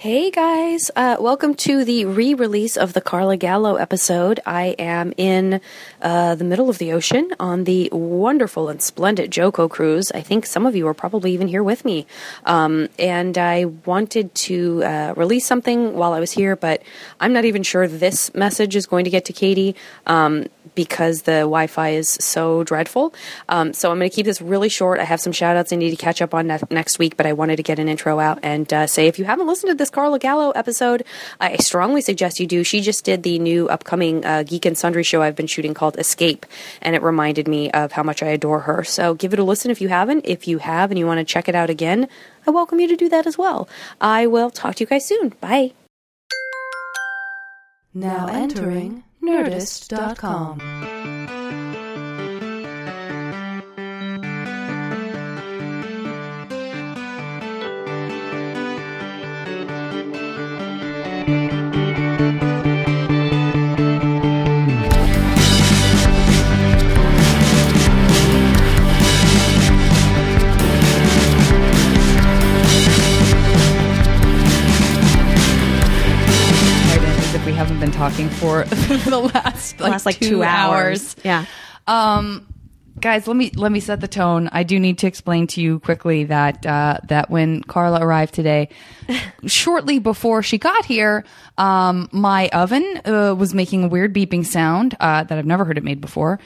Hey guys, uh, welcome to the re release of the Carla Gallo episode. I am in uh, the middle of the ocean on the wonderful and splendid JoCo cruise. I think some of you are probably even here with me. Um, and I wanted to uh, release something while I was here, but I'm not even sure this message is going to get to Katie. Um, because the Wi Fi is so dreadful. Um, so I'm going to keep this really short. I have some shout outs I need to catch up on ne- next week, but I wanted to get an intro out and uh, say if you haven't listened to this Carla Gallo episode, I strongly suggest you do. She just did the new upcoming uh, Geek and Sundry show I've been shooting called Escape, and it reminded me of how much I adore her. So give it a listen if you haven't. If you have and you want to check it out again, I welcome you to do that as well. I will talk to you guys soon. Bye. Now entering Nerdist.com. talking for the last like, Last, like, two, two hours. hours. Yeah. Um, guys, let me let me set the tone. I do need to explain to you quickly that uh, that when Carla arrived today, shortly before she got here, um, my oven uh, was making a weird beeping sound uh, that I've never heard it made before.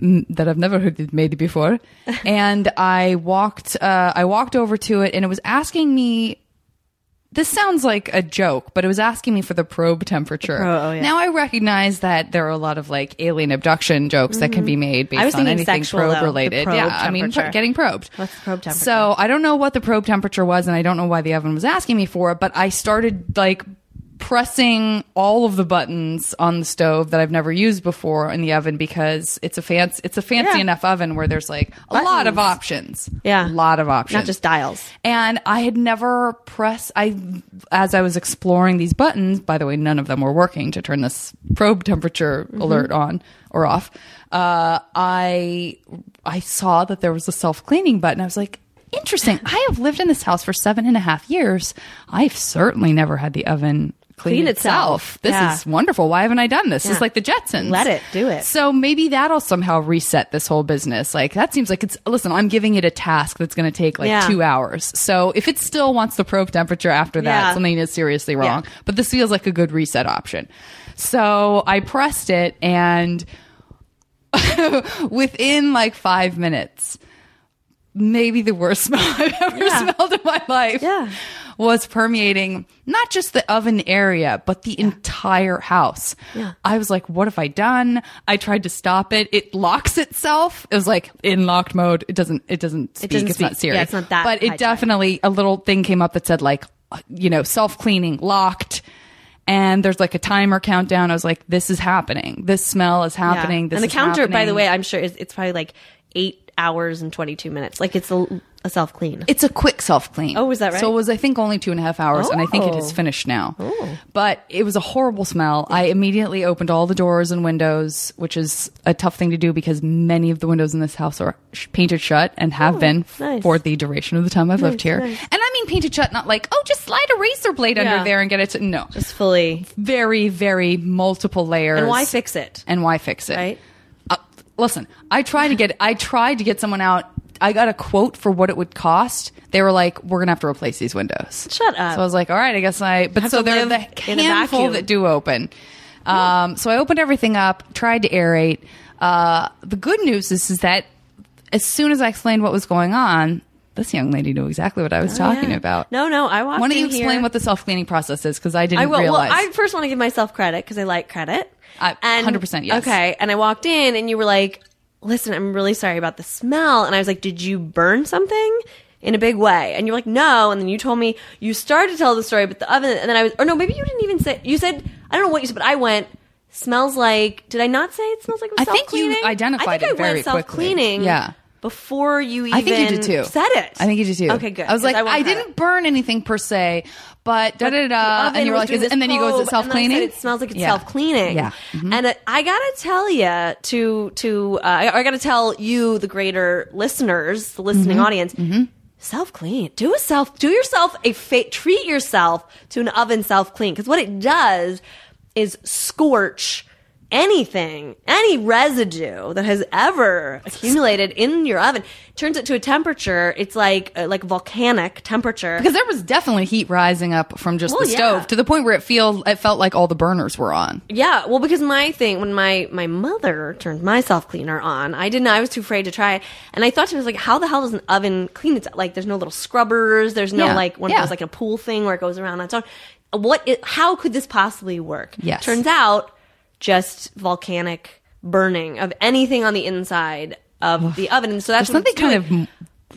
That I've never heard it made before, and I walked. Uh, I walked over to it, and it was asking me this sounds like a joke, but it was asking me for the probe temperature. oh, yeah. Now I recognize that there are a lot of like alien abduction jokes that can be made based Mm-hmm. I was on thinking anything sexual, probe though, related. probe yeah, I mean getting probed. What's the probe temperature? So I don't know what the probe temperature was, and I don't know why the oven was asking me for it. But I started like pressing all of the buttons on the stove that I've never used before in the oven because it's a fancy it's a fancy Yeah. enough oven where there's like a lot of options. Yeah. a lot of options, Not just dials. and I had never pressed. I, as I was exploring these buttons. By the way, none of them were working to turn this probe temperature alert on or off. Uh, I I saw that there was a self cleaning button. I was like, interesting. I have lived in this house for seven and a half years. I've certainly never had the oven. Clean, Clean itself. This Yeah. is wonderful. Why haven't I done this? Yeah. It's like the Jetsons. Let it. Do it. So maybe that'll somehow reset this whole business. Like that seems like it's listen, I'm giving it a task that's going to take like Yeah. 2 hours. So if it still wants the probe temperature after that, something is seriously wrong. But this feels like a good reset option. So I pressed it and within like 5 minutes maybe the worst smell I've ever smelled in my life Yeah. Was permeating not just the oven area, but the entire house. Yeah. I was like, what have I done? I tried to stop it. It locks itself. It was like in locked mode. It doesn't, it doesn't speak. doesn't it's not serious. Yeah, it's not that But it definitely, a little thing came up that said like, you know, self cleaning, locked. And there's like a timer countdown. I was like, this is happening. This smell is happening. Yeah. This and the counter, by the way, I'm sure is, it's probably like eight hours and 22 minutes. Like it's a, a self clean. It's a quick self clean. Oh, was that right? So it was, I think, only two and a half hours, and I think it Oh. finished now. But it was a horrible smell. I immediately opened all the doors and windows, which is a tough thing to do because many of the windows in this house are sh- painted shut and have oh, been Oh, nice. for the duration of the time I've lived here. nice. And I mean painted shut, not like oh, just slide a razor blade Yeah. under there and get it. To, no, Just fully. very, very multiple layers. And why fix it? And why fix it? Right? Listen, I tried to get I tried to get someone out. I got a quote for what it would cost. They were like, "We're gonna have to replace these windows." Shut up. So I was like, "All right, I guess I." But Have so they're the handful that do open. Um, so I opened everything up, tried to aerate. Uh, the good news is, is that as soon as I explained what was going on, this young lady knew exactly what I was talking Oh, Yeah. about. No, no, I walked Why don't you explain here- what the self cleaning process is? Because I didn't I will. realize. Well, I first want to give myself credit because I like credit. I- 100% yes. Okay. And I walked in and you were like, listen, I'm really sorry about the smell. And I was like, did you burn something? In a big way, and you're like, no. And then you told me you started to tell the story, but the oven, and then I was, or no, maybe you didn't even say. You said, I don't know what you said, but I went. Smells like. Did I not say it smells like? I think you identified I think it I very went quickly. self-cleaning. Yeah. Before you even I think you did too. said it. I think you did too. Okay, good. I was like, want I, didn't burn anything per se, but da da da, and you were like, and then you go, is it self and then I said cleaning? It smells like it's Yeah. self cleaning. Yeah. Mhm. And uh, I gotta tell you to to uh, I, I gotta tell you the greater listeners, the listening Mm-hmm. audience. self clean. Do a self, do yourself a fa- treat yourself to an oven self clean. Cause what it does is scorch anything, any residue that has ever accumulated in your oven, turns it to a temperature. It's like, uh, like volcanic temperature. Because there was definitely heat rising up from just Well, the yeah. stove to the point where it feel it felt like all the burners were on. Yeah, well, because my thing when my my mother turned my self cleaner on, I didn't. I was too afraid to try it, and I thought to myself, like, how the hell does an oven clean itself? Like, there's no little scrubbers. There's no Yeah, like one yeah. of those like a pool thing where it goes around on its own. What? It, how could this possibly work? Yes. Turns out, just volcanic burning of anything on the inside of the oven, and so that's There's something kind of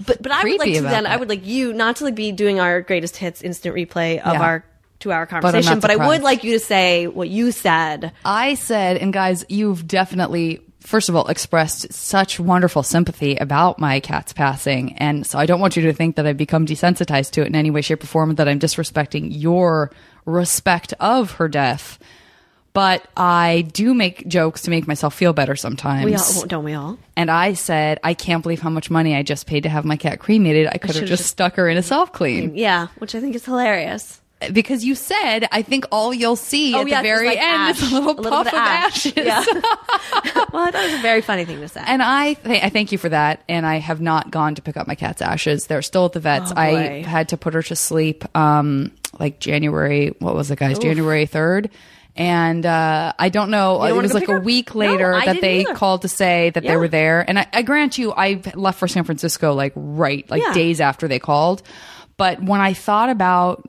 But but I would like to then I would like you not to like be doing our greatest hits instant replay of Yeah. our two hour conversation, but, I would like you to say what you said. I said, and guys, you've definitely, first of all, expressed such wonderful sympathy about my cat's passing. And so I don't want you to think that I've become desensitized to it in any way, shape, or form, that I'm disrespecting your respect of her death. But I do make jokes to make myself feel better sometimes. We all don't we all? and I said, I can't believe how much money I just paid to have my cat cremated. I could have just, just- stuck her in a self clean. Yeah, which I think is hilarious. Because you said, I think all you'll see at yeah, the very like end ash. is a little bit puff of, ashes. Yeah. well, it was a very funny thing to say. And I, th- I thank you for that. And I have not gone to pick up my cat's ashes. They're still at the vets. Oh, I had to put her to sleep, um, like January. What was it, guys? January third. And uh, I don't know. don't It was like a week later I that they either. called to say that they were there. And I, I grant you, I left for San Francisco like right, like Yeah. days after they called. But when I thought about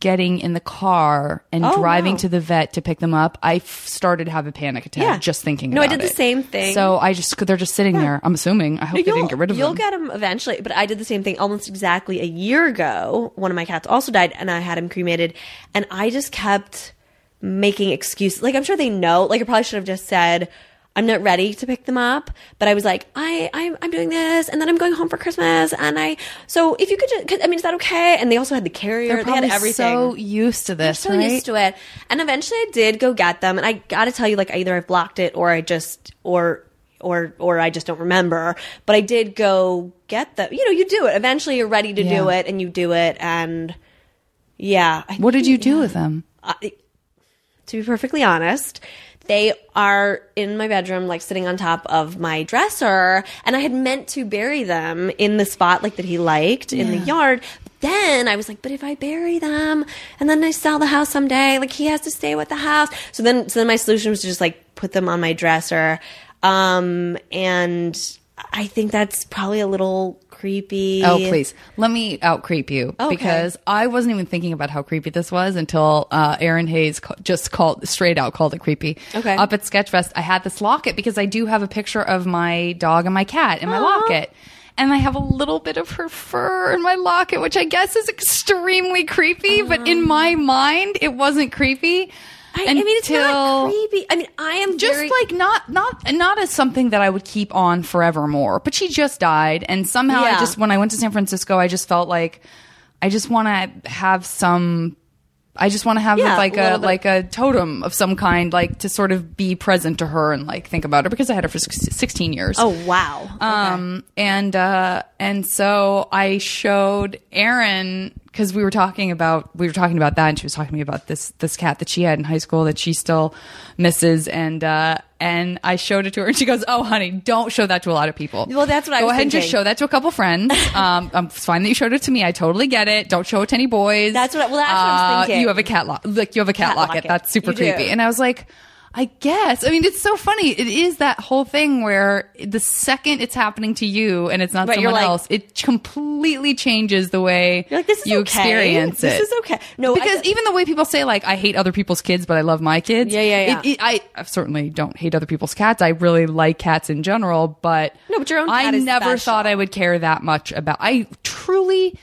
getting in the car and Oh, driving wow. to the vet to pick them up, I f- started to have a panic attack Yeah. just thinking. No, I did the it. same thing. So I just they're just sitting there. I'm assuming. I hope they didn't get rid of them. you'll get them eventually. But I did the same thing almost exactly a year ago. One of my cats also died, and I had him cremated. And I just kept making excuses. Like I'm sure they know. Like I probably should have just said. I'm not ready to pick them up, but I was like, I, I'm, I'm doing this, and then I'm going home for Christmas, and I, so if you could just, 'cause, I mean, is that okay? And they also had the carrier, they're they had everything. so used to this, so right? used to it. And eventually I did go get them. And I got to tell you, like, either I've blocked it or I just, or, or, or I just don't remember. But I did go get them. You know, you do it. Eventually you're ready to do it and you do it. And yeah. I what did you do yeah. with them? I, to be perfectly honest, they are in my bedroom, like sitting on top of my dresser, and I had meant to bury them in the spot like that he liked in the yard. But then I was like, but if I bury them and then I sell the house someday, like he has to stay with the house. So then, so then my solution was to just like put them on my dresser. Um, and I think that's probably a little creepy. Oh, please. Let me out creep you Okay. because I wasn't even thinking about how creepy this was until uh, Erin Hayes ca- just called straight out called it creepy. Okay. Up at Sketchfest, I had this locket because I do have a picture of my dog and my cat in my locket. And I have a little bit of her fur in my locket, which I guess is extremely creepy, but in my mind, it wasn't creepy. I, I mean, it's not creepy. I mean, I am just very- like not not not as something that I would keep on forevermore. But she just died, and somehow I just when I went to San Francisco, I just felt like I just want to have some. I just want to have Yeah, like a a, like a totem of some kind, like to sort of be present to her and like think about her because I had her for sixteen years. Oh wow. Um, and uh, and so I showed Erin because we were talking about we were talking about that, and she was talking to me about this this cat that she had in high school that she still misses, and uh, and I showed it to her, and she goes, "Oh, honey, don't show that to a lot of people. Well, that's what I go ahead and just show that to a couple friends. um, um, it's fine that you showed it to me. I totally get it. Don't show it to any boys. That's what I- well, that's what I was Uh, thinking. You have a cat lock, like you have a cat, Cat locket. locket. That's super You do. creepy. And I was like, I guess. I mean, it's so funny. It is that whole thing where the second it's happening to you and it's not Right, someone like- else, it completely changes the way like, this is you okay. experience This it. is okay. No, I- because even the way people say like, I hate other people's kids, but I love my kids. Yeah, yeah, yeah. It, it, I, I certainly don't hate other people's cats. I really like cats in general, but No, but your own I never special. thought I would care that much about. I truly.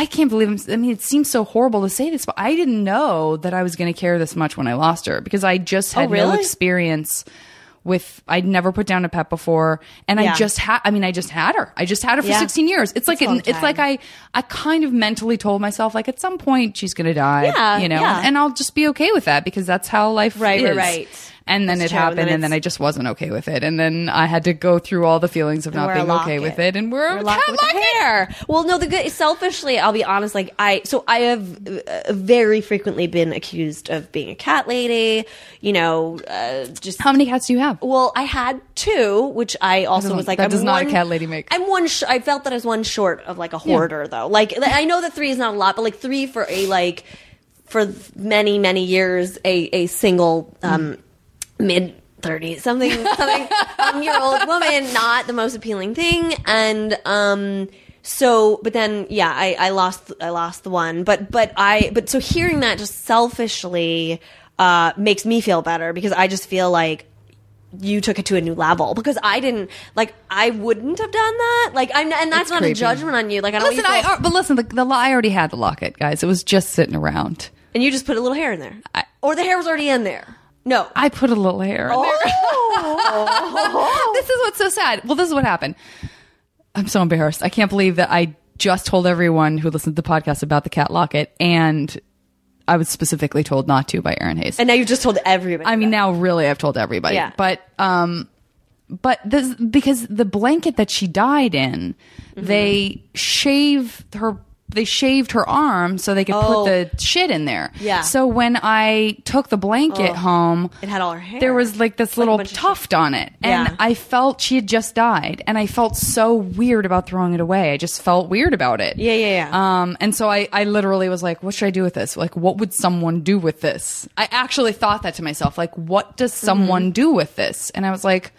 I can't believe I'm, I mean, it seems so horrible to say this, but I didn't know that I was going to care this much when I lost her because I just had no Oh, really? experience with, I'd never put down a pet before. And Yeah. I just had, I mean, I just had her. I just had her for Yeah. 16 years. It's like, it, it's like I, I kind of mentally told myself, like, at some point she's going to die, Yeah, you know, yeah. and I'll just be okay with that because that's how life Right, right, is. right. And then That's it true, and happened, then and then I just wasn't okay with it. And then I had to go through all the feelings of not being okay locket. with it. And we're, We're locked with the hair. Well, no, the good. Selfishly, I'll be honest. Like I, so I have uh, very frequently been accused of being a cat lady. You know, uh, just How many cats do you have? Well, I had two, which I also was like, that I'm does not a cat lady make. I'm one. Sh- I felt that I was one short of like a hoarder, though. Like I know that three is not a lot, but like three for a like for many many years a a single um mid. 30 something something um, year old woman not the most appealing thing and um so but then yeah I, I lost i lost the one but but i but so hearing that just selfishly uh makes me feel better because i just feel like you took it to a new level because I didn't like I wouldn't have done that like I'm and that's It's not creepy. a judgment on you like I don't Listen, I, to feel- uh, but listen, the, the I already had the locket, guys. It was just sitting around. and you just put a little hair in there I- or the hair was already in there no I put a little hair in there. Oh. this is what's so sad. Well, this is what happened. I'm so embarrassed. I can't believe that I just told everyone who listened to the podcast about the cat locket, and I was specifically told not to by Erin Hayes. and now you just told everybody I mean, now really, I've told everybody. Yeah. But um, but this because the blanket that she died in, Mm-hmm. they shave her. They shaved her arm so they could Oh. put the shit in there. Yeah. So when I took the blanket home, It had all her hair. There was like this Like little tuft on it, and Yeah. I felt she had just died, and I felt so weird about throwing it away. I just felt weird about it. Yeah, yeah, yeah. Um, and so I, I literally was like, what should I do with this? Like, what would someone do with this? I actually thought that to myself, like, what does someone Mm-hmm. do with this? And I was like,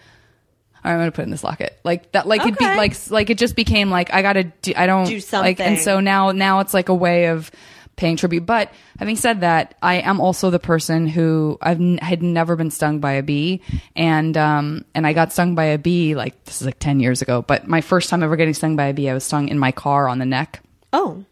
all right, I'm gonna put it in this locket. Like that, like it'd be like, like it just became like I gotta do. I don't Do like, and so now, now it's like a way of paying tribute. But having said that, I am also the person who I've n- had never been stung by a bee, and um, and I got stung by a bee like this is like ten years ago. But my first time ever getting stung by a bee, I was stung in my car on the neck oh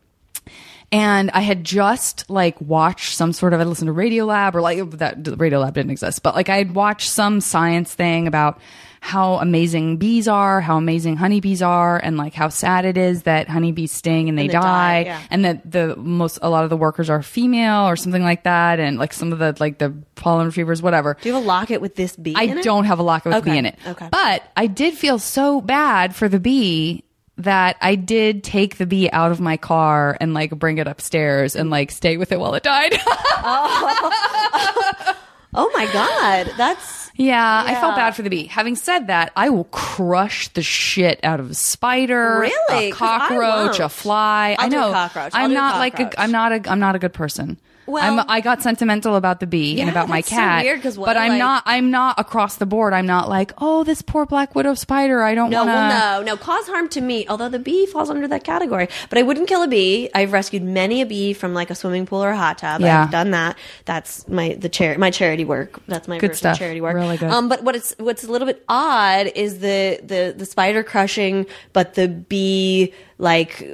and I had just like watched some sort of I listened to Radio Lab or like that Radio Lab didn't exist, but like I had watched some science thing about how amazing bees are, how amazing honeybees are, and like how sad it is that honeybees sting and they, And they die, die, yeah. and that the most a lot of the workers are female or something like that, and like some of the like the pollen retrievers, whatever. do you have a locket with this bee I don't have a locket with Okay, bee in it. okay. But I did feel so bad for the bee that I did take the bee out of my car and like bring it upstairs and like stay with it while it died. Oh. oh my god that's yeah, I felt bad for the bee. Having said that, I will crush the shit out of a spider, Really? a I cockroach, a fly. I'll I know. cockroach. I'll I'm do a not like a, I'm not a I'm not a good person. Well- I'm, I got sentimental about the bee and about my so cat, weird 'cause what, but I'm like- not. I'm not across the board. I'm not like, oh, this poor black widow spider. I don't no want to. well no no cause harm to me although the bee falls under that category but i wouldn't kill a bee i've rescued many a bee from like a swimming pool or a hot tub Yeah. i've done that that's my the charity my charity work that's my Good stuff. charity work Really good. um but what it's what's a little bit odd is the the the spider crushing but the bee like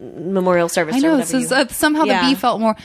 memorial service I or know. So, you- so somehow Yeah. the bee felt more.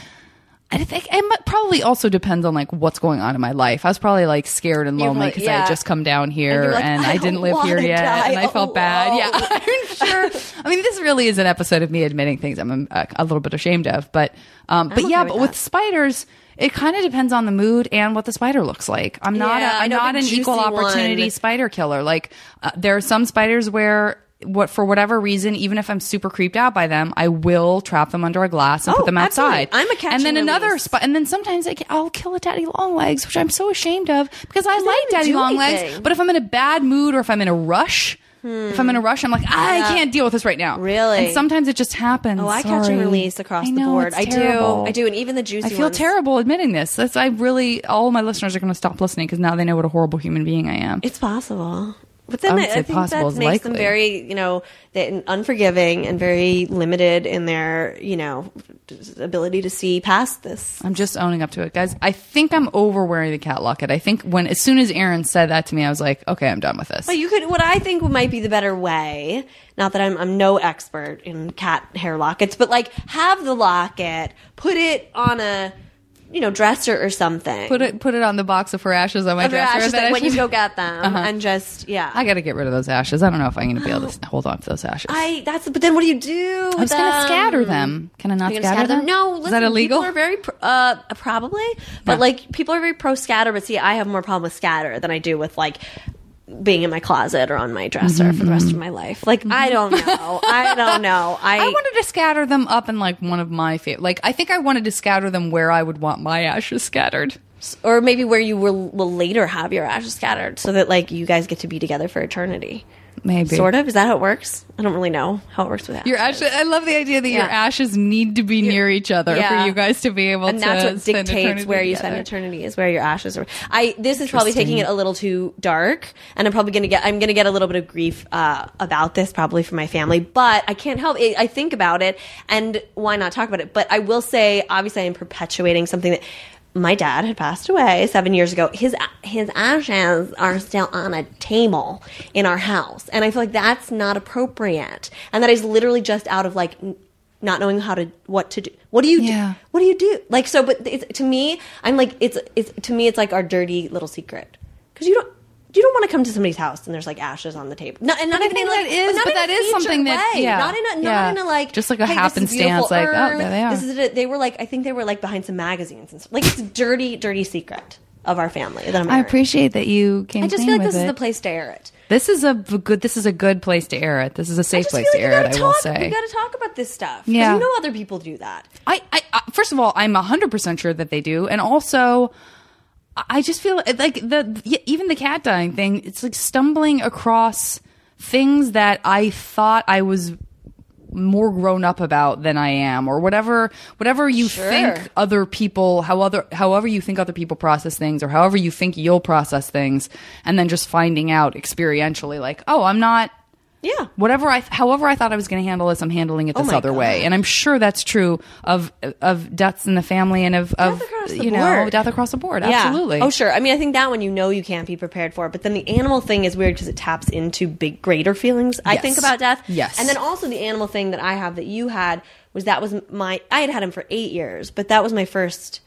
I think it probably also depends on like what's going on in my life. I was probably like scared and lonely like- because I had just come down here you're and, I, I didn't live here yet, and I felt bad. Yeah, I'm sure. I mean, this really is an episode of me admitting things I'm a, a little bit ashamed of, but um, but okay yeah, with but with spiders. It kind of depends on the mood and what the spider looks like. I'm not Yeah, a, I'm not an equal opportunity one. spider killer. Like uh, there are some spiders where what for whatever reason, even if I'm super creeped out by them, I will trap them under a glass and Oh, put them outside. absolutely. I'm a catch and then and another spot, and then sometimes I, will kill a daddy long legs, which I'm so ashamed of because I like daddy long legs. But if I'm in a bad mood or if I'm in a rush. If I'm in a rush, I'm like, I Yeah. can't deal with this right now. Really? And sometimes it just happens. Oh, I catch and release across I the board. I do. I do, and even the juicy I feel ones. terrible admitting this. That's I really all my listeners are going to stop listening because now they know what a horrible human being I am. It's possible. But then I I, think that makes them very, you know, unforgiving and very limited in their, you know, ability to see past this. I'm just owning up to it, guys. I think I'm over wearing the cat locket. I think when as soon as Erin said that to me, I was like, okay, I'm done with this. But you could, what I think might be the better way, not that I'm, I'm no expert in cat hair lockets, but like have the locket, put it on a you know, dresser or something. Put it put it on the box of her ashes on my Of dresser. ashes when you go get them and just yeah. I got to get rid of those ashes. I don't know if I'm going to be able to hold on to those ashes. I that's but then what do you do? I was going to scatter them. Can I not gonna scatter, them? No, is listen, that illegal? People are very uh probably, but Yeah. like people are very pro scatter. But see, I have more problem with scatter than I do with like being in my closet or on my dresser for the rest of mm-hmm. my life. Like I don't mm-hmm. know. I don't know. I, I wanted to scatter them up in like one of my favorite. Like I think I wanted to scatter them where I would want my ashes scattered. or maybe where you will, will later have your ashes scattered, so that like you guys get to be together for eternity. Maybe Sort of. Is that how it works? I don't really know how it works with ashes. Your ashes. I love the idea that your ashes need to be near each other Yeah. for you guys to be able and to. that's what dictates where you together. spend eternity is where your ashes are. I this is probably taking it a little too dark, and I'm probably gonna get I'm gonna get a little bit of grief uh, about this probably from my family, but I can't help it. I think about it, and why not talk about it? But I will say, obviously, I am perpetuating something that. My dad had passed away seven years ago. His his ashes are still on a table in our house, and I feel like that's not appropriate. And that is literally just out of like not knowing how to what to do. What do you Yeah. do? What do you do? Like so, but it's, to me, I'm like it's it's to me, it's like our dirty little secret because you don't. You don't want to come to somebody's house and there's like ashes on the table. Not, and not I even think like, that is- not but that is something that- way. yeah, not in a not yeah. in a like Just like a hey, happenstance, like, oh, there they are. This is it. They were like I think they were like behind some magazines and stuff. Like it's a dirty, dirty secret of our family that I'm. I appreciate that you came. I just feel like this is it. the place to air it. This is a good. This is a good place to air it. This is a safe place feel to air it. gotta I will say. We got to talk about this stuff. Yeah. you know other people do that. I, I, I first of all, I'm hundred percent sure that they do, and also, I just feel like the even the cat dying thing. It's like stumbling across things that I thought I was more grown up about than I am, or whatever, whatever you Sure. think other people, how other, however you think other people process things, or however you think you'll process things, and then just finding out experientially, like, oh, I'm not Yeah. whatever I, however I thought I was going to handle this, I'm handling it oh this Oh other way, and I'm sure that's true of of deaths in the family and of, of you know death across the board. Yeah. Absolutely. Oh, sure. I mean, I think that one you know you can't be prepared for, but then the animal thing is weird because it taps into big, greater feelings. I Yes. think about death. Yes. And then also the animal thing that I have that you had was that was my I had had him for eight years, but that was my first.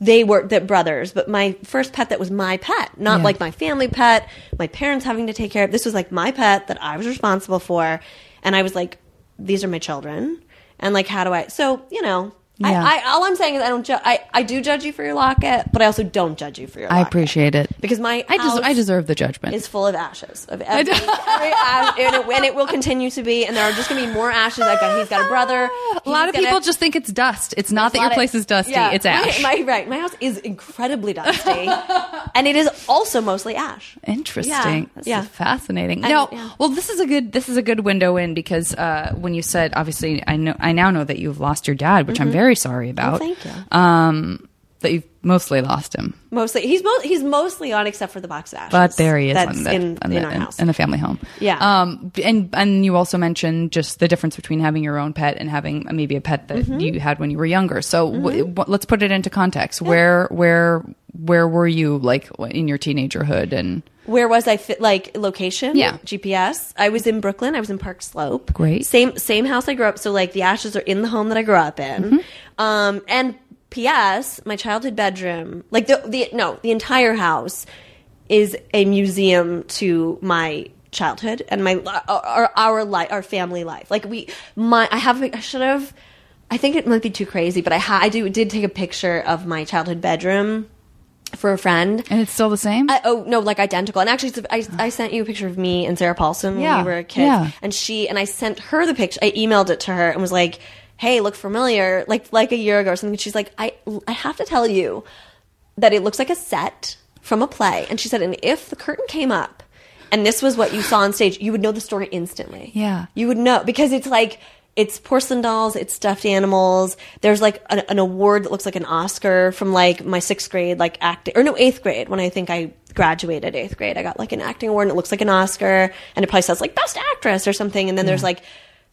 They were the brothers, but my first pet that was my pet, not Yeah. like my family pet, my parents having to take care of. This was like my pet that I was responsible for, and I was like, these are my children, and like, how do I? So you know. Yeah. I, I, all I'm saying is I don't. Ju- I I do judge you for your locket, but I also don't judge you for your. I locket. appreciate it because my I, des- house I deserve the judgment. is full of ashes of every, every ash, and it, and it will continue to be. And there are just going to be more ashes. I've got. He's got a brother. a lot of people gonna- just think it's dust. It's not that your lot of- place is dusty. Yeah. It's ash. My, my- right. My house is incredibly dusty, and it is also mostly ash. Interesting. Yeah, This yeah. is fascinating. I- no, yeah. well, this is a good this is a good window in because uh, when you said obviously I know I now know that you've lost your dad, which I'm very sorry about. Mm-hmm. thank you. Um, that you've mostly lost him, Mostly, he's mo- he's mostly on except for the box of ashes. but there he is That's on the, in, on in the- our in- house. in the family home. Yeah. Um, and and you also mentioned just the difference between having your own pet and having maybe a pet that Mm-hmm. you had when you were younger. So w- w- let's put it into context. Where where where were you like in your teenagerhood and Where was I? Fit like location? Yeah. GPS. I was in Brooklyn. I was in Park Slope. Great. Same same house I grew up. So like the ashes are in the home that I grew up in. Mm-hmm. Um, and P.S. My childhood bedroom, like the the no, the entire house is a museum to my childhood and my our our life, our family life. Like we, my I have I should have. I think it might be too crazy, but I ha- I do did take a picture of my childhood bedroom for a friend. and it's still the same? I, oh no, like identical. And actually, it's- I, I sent you a picture of me and Sarah Paulson when Yeah, we were kids, yeah. and she and I sent her the picture. I emailed it to her and was like, "Hey, look familiar?" Like like a year ago or something. She's like, "I I have to tell you that it looks like a set from a play." And she said, "And if the curtain came up." And this was what you saw on stage. You would know the story instantly. Yeah. You would know because it's like it's porcelain dolls, it's stuffed animals. There's like an, an award that looks like an Oscar from like my sixth grade, like acting or no eighth grade when I think I graduated eighth grade. I got like an acting award and it looks like an Oscar and it probably says like best actress or something. And then there's like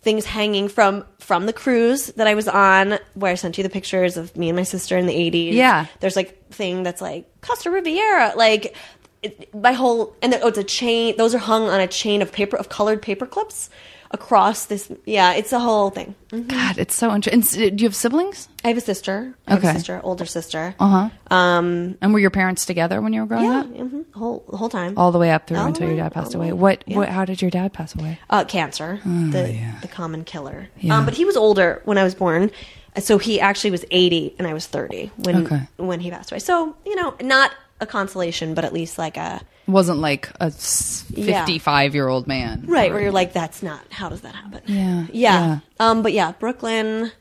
things hanging from from the cruise that I was on where I sent you the pictures of me and my sister in the 80s. Yeah. There's like thing that's like Costa Riviera, like it, my whole and then, oh, it's a chain. Those are hung on a chain of paper of colored paper clips across this. Yeah, it's a whole thing. God, it's so interesting. Do you have siblings? I have a sister. I Okay. a sister, older sister. Uh huh. Um, And were your parents together when you were growing yeah, up? hmm whole whole time. All the way up through All until the your dad passed away. way. What? Yeah. What? How did your dad pass away? uh, cancer, the yeah. the common killer. Yeah. Um, but he was older when I was born, so he actually was eighty and I was thirty when Okay. when he passed away. So you know, not a consolation, but at least like a Wasn't like a fifty-five-year-old man, right where you're like, that's not. How does that happen? Yeah, yeah. yeah. Um, but yeah, Brooklyn.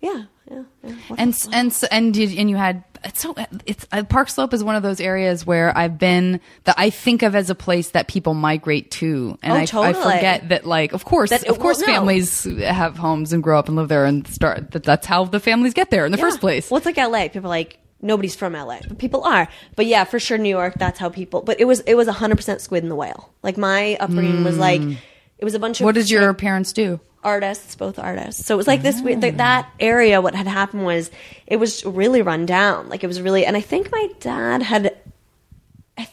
Yeah, yeah. yeah. And and and did, and you had it's so it's uh, Park Slope is one of those areas where I've been that I think of as a place that people migrate to, and Oh, I, I totally. forget that like of course That- of course well, no. families have homes and grow up and live there and start that that's how the families get there in the Yeah. first place. Well, it's like LA. People are like nobody's from LA, but people are. But yeah, for sure, New York. That's how people. But it was it was hundred percent Squid and the Whale. Like my upbringing was like mm. it was a bunch of. What did your parents do? artists, both artists. So it was like this weird that ah. that area. What had happened was it was really run down. Like it was really, and I think my dad had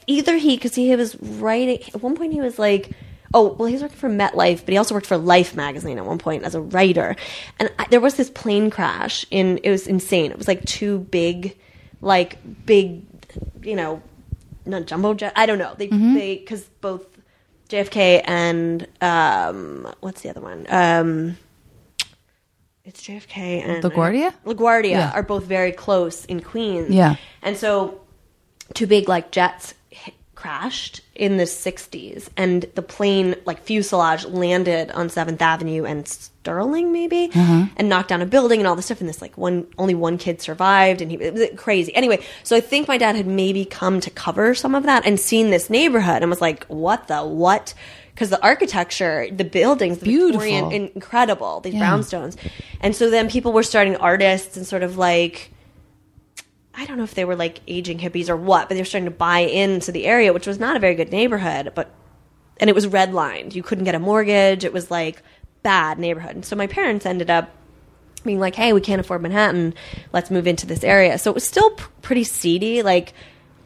either he because he was writing at one point he was like. Oh well, he was working for MetLife, but he also worked for Life magazine at one point as a writer. And I, there was this plane crash in. It was insane. It was like two big, like big, you know, not jumbo jet. I don't know. They they because both JFK and um, what's the other one? Um, it's JFK and LaGuardia? LaGuardia Yeah. are both very close in Queens. Yeah. and so two big like jets hit, crashed in the 60s and the plane like fuselage landed on 7th Avenue and Sterling maybe mm-hmm. and knocked down a building and all this stuff and this like one only one kid survived and he it was crazy. Anyway, so I think my dad had maybe come to cover some of that and seen this neighborhood and was like what the what because the architecture, the buildings, the Beautiful. Victorian, incredible, these Yeah. brownstones. And so then people were starting artists and sort of like I don't know if they were like aging hippies or what, but they were starting to buy into the area, which was not a very good neighborhood, but and it was redlined. You couldn't get a mortgage. It was like bad neighborhood. And so my parents ended up being like, "Hey, we can't afford Manhattan. Let's move into this area." So it was still pretty seedy. Like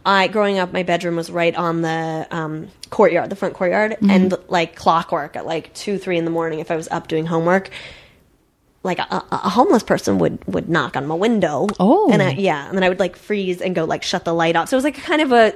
I growing up, my bedroom was right on the um, courtyard, the front courtyard, and like clockwork at like two, three in the morning. If I was up doing homework, like a, a a homeless person would would knock on my window. Oh. and I, yeah, and then I would like freeze and go like shut the light off. So it was like kind of a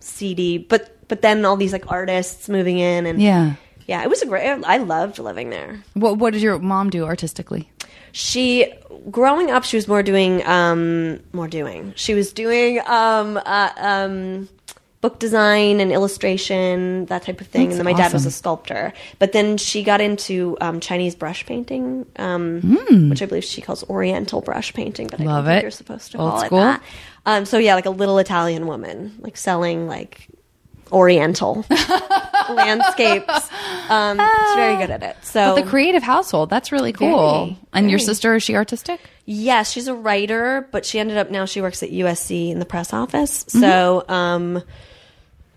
seedy, but but then all these like artists moving in and Yeah. Yeah, it was a great. I loved living there. What What did your mom do artistically? She growing up, she was more doing um more doing. She was doing um uh, um book design and illustration, that type of thing. That's and then my dad was a sculptor. But then she got into um, Chinese brush painting, um, which I believe she calls Oriental brush painting. But I. Love don't think it. you're supposed to Old call school. it that. Um, so yeah, like a little Italian woman, like selling like Oriental landscapes. Um, she's very good at it. So But the creative household, that's really cool. Very, and your sister is she artistic? Yes, she's a writer, but she ended up now she works at USC in the press office. So, um,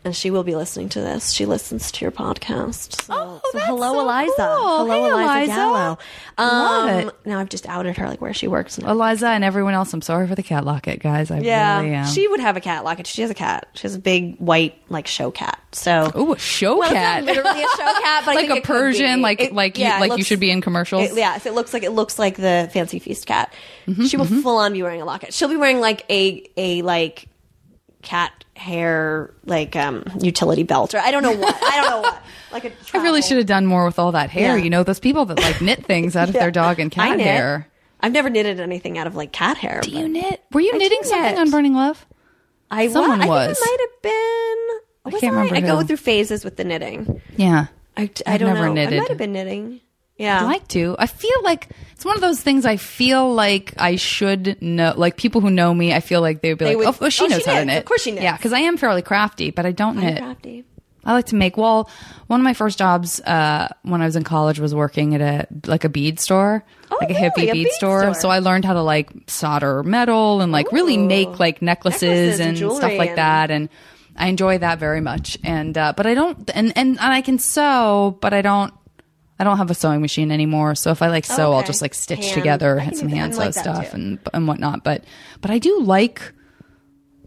and she will be listening to this. She listens to your podcast. So, Oh, so that's hello, so Eliza. cool. Hello, Hey, Eliza, Eliza. Gallo. Um, Love it. Now I've just outed her, like where she works. Now. Eliza and everyone else, I'm sorry for the cat locket, guys. I yeah, really am. she would have a cat locket. She has a cat. She has a big white like show cat. So oh, a show well, cat. literally a show cat, but I like a Persian, like It- like yeah, you, like you should be in commercials. It, yeah, if it looks like it looks like the fancy feast cat, Mm-hmm, she will full on be wearing a locket. She'll be wearing like a a like cat hair like um utility belt or I don't know what I don't know what like a. I really should have done more with all that hair. Yeah. You know, those people that like knit things out of Yeah. their dog and cat hair. I've never knitted anything out of like cat hair. Do you knit? Were you I knitting something knit. on Burning Love? I Someone wa- was. I might have been. Was can't remember I go through phases with the knitting. Yeah. I, I don't never know. knitted. I might have been knitting. Yeah. I'd like to. I feel like it's one of those things I feel like I should know. Like people who know me, I feel like they would be They like, would- oh, oh, she oh, she knows how to knit. Of course she knits. Yeah, because I am fairly crafty, but I don't I'm knit. crafty. I like to make. Well, one of my first jobs uh, when I was in college was working at a like a bead store, Oh, like a really? hippie A bead, bead store. store. So I learned how to like solder metal and like really make like necklaces, Necklaces and and, stuff like and- that. And I enjoy that very much. And uh, but I don't and, and and I can sew, but I don't. I don't have a sewing machine anymore, so if I like sew, I'll just like stitch Hand. together I some hand sew like stuff too. and and whatnot. But but I do like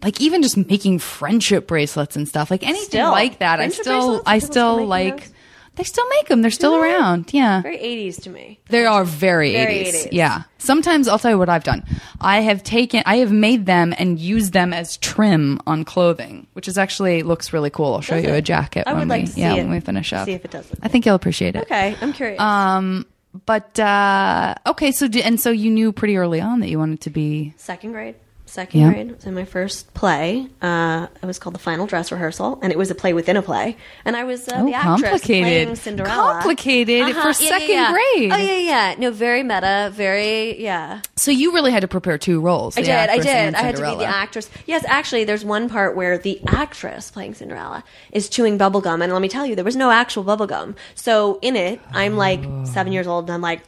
like even just making friendship bracelets and stuff like anything Still. like that. I still? I still still like those? They still make them. They're still around. Yeah. Very 80s to me. They are very, Very 80s. 80s. Yeah. Sometimes I'll tell you what I've done. I have taken, I have made them and used them as trim on clothing, which is actually looks really cool. I'll show Does you it? a jacket I would when like we, to see yeah, it. when we finish up. See if it does look I think you'll appreciate it. Okay, I'm curious. Um, but uh, okay, so d- and so you knew pretty early on that you wanted to be. second grade. Second Yeah. grade was in my first play. Uh, it was called the Final Dress Rehearsal, and it was a play within a play. And I was uh, Oh, the actress complicated. playing Cinderella. Complicated for second yeah. grade. Oh yeah, yeah. No, very meta. Very yeah. So you really had to prepare two roles. I did. I did. I had to be the actress. Yes, actually, there's one part where the actress playing Cinderella is chewing bubble gum, and let me tell you, there was no actual bubble gum. So in it, I'm like seven years old, and I'm like.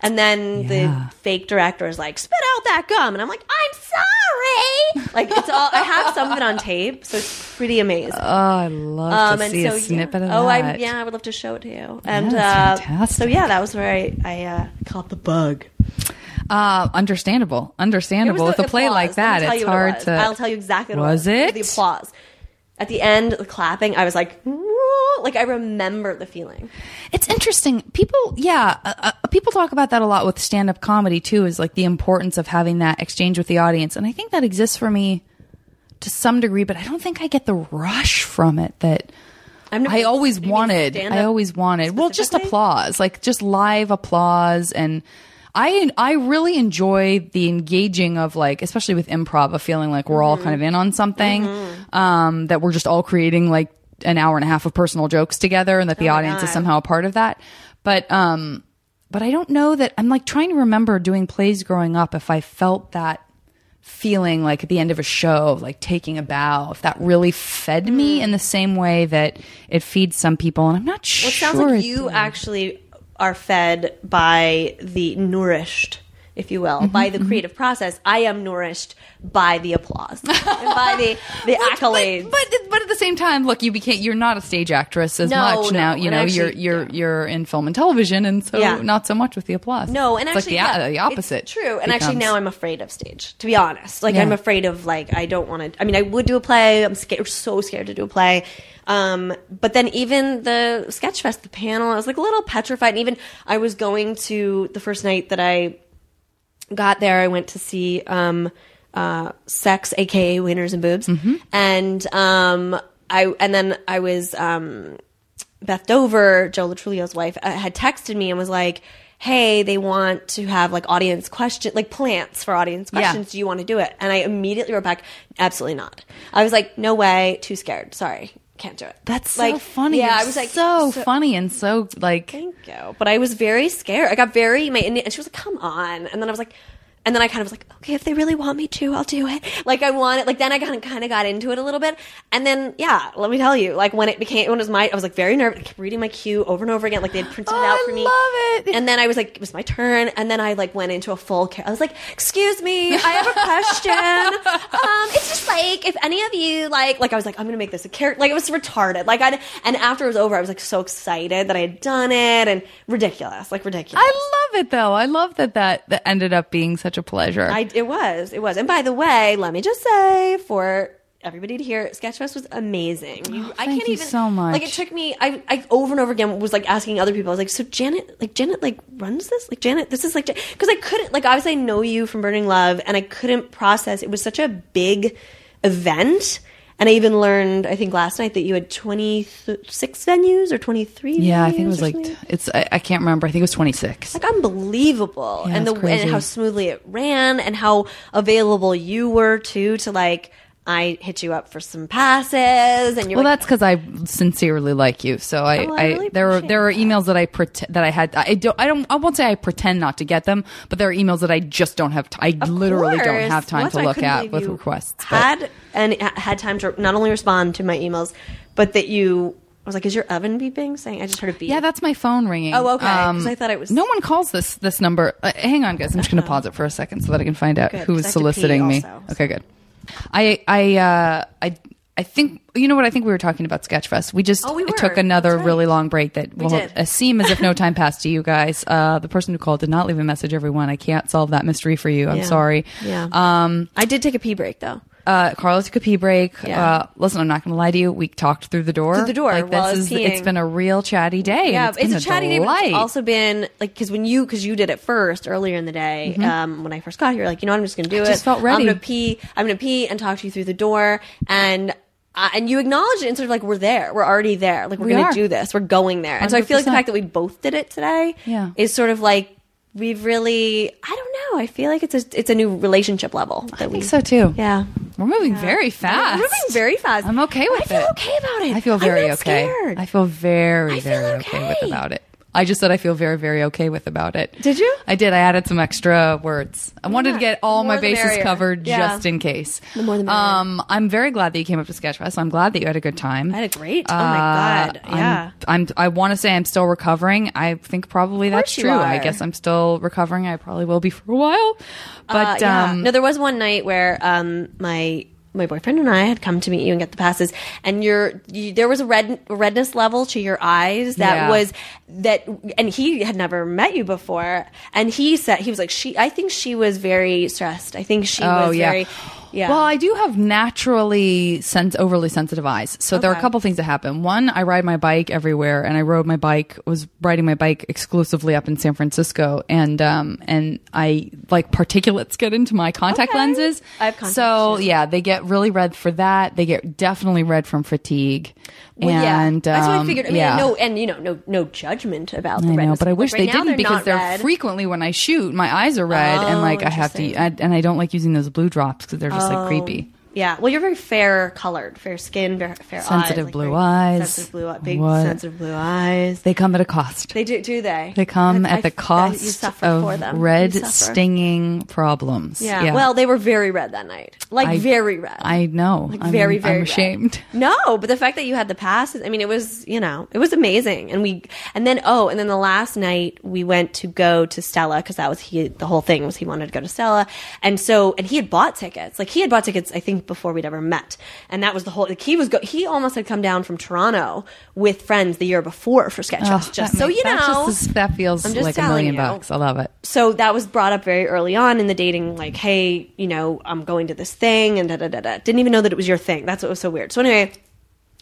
And then Yeah. the fake director is like, "Spit out that gum," and I'm like, "I'm sorry." Like it's all. I have some of it on tape, so it's pretty amazing. Oh, I love to see a yeah. snippet of oh, that. I yeah, I would love to show it to you. And uh, fantastic. so yeah, that was where I I uh, caught the bug. Uh, understandable. Understandable. With a play applause. like that, it's it hard was. to. I'll tell you exactly what Was it was. it? The applause. At the end, the clapping, I was like, like I remember the feeling. It's interesting. People, yeah, uh, uh, people talk about that a lot with stand up comedy too, is like the importance of having that exchange with the audience. And I think that exists for me to some degree, but I don't think I get the rush from it that I always wanted. I always wanted. Well, just applause, like just live applause and. I I really enjoy the engaging of like, especially with improv, of feeling like we're all Mm-hmm. kind of in on something, um, that we're just all creating like an hour and a half of personal jokes together, and that the Oh audience is somehow a part of that. But um, but I don't know that I'm like trying to remember doing plays growing up if I felt that feeling like at the end of a show like taking a bow if that really fed Mm. me in the same way that it feeds some people and i'm not Well, sure it sounds like you did. actually are fed by the nourished, if you Mm-hmm, will, by the creative process. I am nourished by the applause and by the the accolades. but, but but at the same time look you became you're not a stage actress as No, much no, now you and know you're you're yeah. you're in film and television and so Yeah. not so much with the applause No, and it's actually, like the, yeah, the opposite It's true, and actually, now I'm afraid of stage. To be honest, like. I'm afraid of like I don't want to. I mean, I would do a play. I'm scared, so scared to do a play. Um, but then even the sketch fest, the panel, I was like a little petrified. And even I was going to the first night that I got there, I went to see um, uh, Sex, aka Winners and Boobs, Mm-hmm. and um, I and then I was um, Beth Dover, Joe Lo Truglio's wife, uh, had texted me and was like, "Hey, they want to have like audience question, like plants for audience Yeah. questions. Do you want to do it?" And I immediately wrote back, "Absolutely not." I was like, "No way, too scared. Sorry, can't do it." that's so like funny Yeah, You're I was like, so, funny and so like Thank you. But I was very scared. I got very, my, and she was like, come on. And then I was like, and then I kind of was like, okay, if they really want me to, I'll do it. Like I want it. Like then I kind of kind of got into it a little bit. And then yeah, let me tell you, like when it became when it was my, I was like very nervous. I kept reading my cue over and over again. Like they had printed it Oh, out I for me. love it. And then I was like, it was my turn. And then I like went into a full. Care. I was like, excuse me, I have a question. um, it's just like if any of you like, like I was like, I'm gonna make this a character. Like it was retarded. Like I and after it was over, I was like so excited that I had done it and ridiculous, like ridiculous. I love it though. I love that that, that ended up being such a pleasure. I, it was, it was. And by the way, let me just say for everybody to hear, Sketchfest was amazing. You, oh, I Oh, thank can't you even so much. Like it took me, I, I over and over again was like asking other people. I was like, so Janet, like Janet, like runs this? Like Janet, this is like because I couldn't like obviously I know you from Burning Love, and I couldn't process. It was such a big event. And I even learned, I think last night that you had 26 venues or 23 yeah, I think it was like something. it's. I, I can't remember. I think it was twenty six. like unbelievable Yeah, and the and how smoothly it ran and how available you were too to like I hit you up for some passes and you're Well, like that's because I sincerely like you. So I, Oh, I I, there are there are emails that I pretend that I had. I don't. I don't. I won't say I pretend not to get them, but there are emails that I just don't have. T- I Of literally don't have time that's to look at with requests. but- Had and had time to not only respond to my emails, but that you. I was like, "Is your oven beeping?" Saying, "I just heard a beep." Yeah, that's my phone ringing. Oh, okay, 'cause I thought it was- No one calls this this number. Uh, hang on, guys. I'm just going to pause it for a second so that I can find out Good, who is I have to pee soliciting me. also, Okay, good. I I uh, I I think you know what I think we were talking about Sketchfest. We just Oh, we took another right. really long break that will uh, seem as if no time passed to you guys. Uh, the person who called did not leave a message. Everyone, I can't solve that mystery for you. I'm Yeah. sorry. Yeah. Um, I did take a pee break though. Uh, a pee break. Yeah. Uh, listen, I'm not going to lie to you. We talked through the door. Through the door Like, this is, it's been a real chatty day. Yeah, and it's, been a chatty day, but it's also been like because when you because you did it first earlier in the day um, when I first got here, like you know what I'm just gonna do it. just felt ready. I'm gonna pee. I'm gonna pee and talk to you through the door and. Uh, and you acknowledge it and sort of like we're there, we're already there, like we're We gonna are. do this, we're going there. And so I feel like the fact that we both did it today, Yeah. is sort of like we've really, I don't know, I feel like it's a it's a new relationship level that I we think so too. Yeah, We're moving very fast. we're moving very fast. I'm okay with it. I feel it. okay about it. I feel I'm very not okay. scared. I feel very, I feel very okay. with about it. I just said I feel very, very okay with about it. Did you? I did. I added some extra words. I wanted to get all more my bases covered Yeah. just in case. The more the merrier. Um, I'm very glad that you came up to Sketchfest. I'm glad that you had a good time. I had a great. Oh my Uh, god! I'm- Yeah. I'm, I want to say I'm still recovering. I think probably that's true. I guess I'm still recovering. I probably will be for a while. Uh, But yeah. um, no, there was one night where um, my my boyfriend and I had come to meet you and get the passes, and your you, there was a red redness level to your eyes that Yeah. was that, and he had never met you before, and he said he was like she. I think she was very stressed. I think she Oh was yeah. very. Yeah. Well, I do have naturally sens- overly sensitive eyes. So there are a couple things that happen. One, I ride my bike everywhere, and I rode my bike was riding my bike exclusively up in San Francisco, and um and I like particulates get into my contact Okay. lenses. I have contacts, So yeah, they get really red for that. They get definitely red from fatigue. Well, and yeah, that's what I um, figured. I mean, yeah. no, and you know, no, no judgment about the I know, redness. but I wish right they didn't they're because they're red. frequently when I shoot, my eyes are red, and Oh, like I have to. I, and I don't like using those blue drops because they're just like creepy. Oh. Yeah, well, you're very fair colored, fair skin, fair, fair eyes, Sensitive like blue eyes. sensitive blue, eye- big What? sensitive blue eyes. They come at a cost. They do, do they? They come I- at I- the I- cost you suffer for of them. red, stinging problems. Yeah. Well, they were very red that night. Like I- very red. I know. Like I'm, very, very I'm red. ashamed. No, but the fact that you had the passes, I mean, it was, you know, it was amazing. And we, and then, oh, and then the last night we went to go to Stella because that was he, the whole thing was he wanted to go to Stella. And so, and he had bought tickets. Like he had bought tickets, I think, before we'd ever met. And that was the whole, like he was, go, he almost had come down from Toronto with friends the year before for Sketchfest. Oh, just so make- you that know. just that feels like a million you. bucks. I love it. so that was brought up very early on in the dating, like, hey, you know, I'm going to this thing and da da da da. Didn't even know that it was your thing. That's what was so weird. So anyway,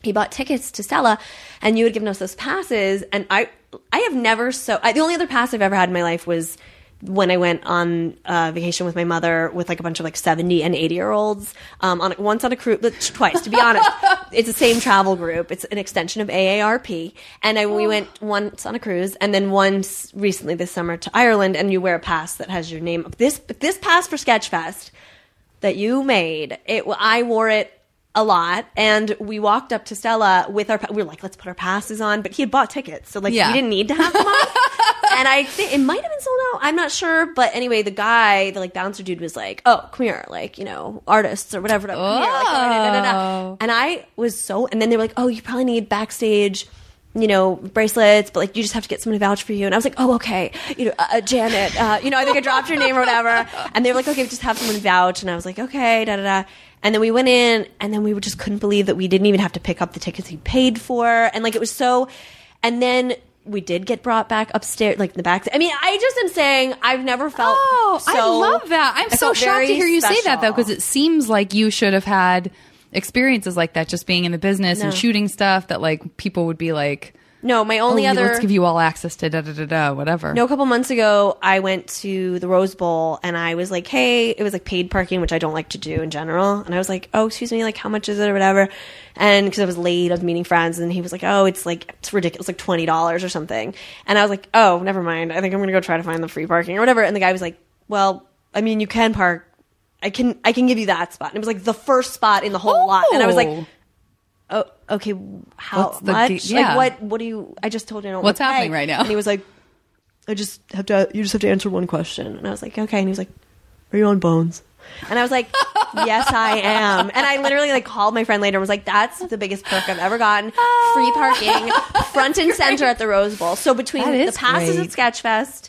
he bought tickets to Stella, and you had given us those passes, and I, I have never so. I, the only other pass I've ever had in my life was when I went on uh, vacation with my mother with like a bunch of like 70 and 80 year olds um, on once on a cruise but twice to be honest. It's the same travel group. It's an extension of AARP and I, we went once on a cruise and then once recently this summer to Ireland and you wear a pass that has your name this this pass for Sketchfest that you made it I wore it a lot and we walked up to Stella with our we were like let's put our passes on but he had bought tickets so like Yeah. we didn't need to have them on and I think it might have been sold out I'm not sure but anyway the guy the like bouncer dude was like oh come here like you know artists or whatever come here, like, da, da, da, da. Oh. and I was so and then they were like oh you probably need backstage you know bracelets but like you just have to get someone to vouch for you and I was like oh okay you know uh, uh, Janet uh, you know I think I dropped your name or whatever and they were like okay just have someone vouch and I was like okay da da da and then we went in and then we just couldn't believe that we didn't even have to pick up the tickets he paid for. And like it was so and then we did get brought back upstairs like in the back I mean I just am saying I've never felt Oh, I love that. I'm I so shocked to hear you say that though, because it seems like you should have had experiences like that, just being in the business and shooting stuff that like people would be like, no my "Oh, only yeah, other let's give you all access to da da da da whatever." No, a couple months ago, I went to the Rose Bowl and I was like, hey, it was like paid parking, which I don't like to do in general. And I was like, oh, excuse me, like, how much is it or whatever? And because I was late, I was meeting friends, and he was like, oh, it's like, it's ridiculous, like $20 or something. And I was like, oh, never mind. I think I'm going to go try to find the free parking or whatever. And the guy was like, well, I mean, you can park. I can, I can give you that spot. And it was like the first spot in the whole lot. And I was like, Oh. oh, okay, how What's the much? yeah. Like, what, what do you, I just told you I don't What's happening right now? And he was like, I just have to, you just have to answer one question. And I was like, okay. And he was like, are you on bones? And I was like, yes, I am. And I literally like called my friend later and was like, that's the biggest perk I've ever gotten. Free oh. parking, front and center at the Rose Bowl. So between That the is passes great. at Sketchfest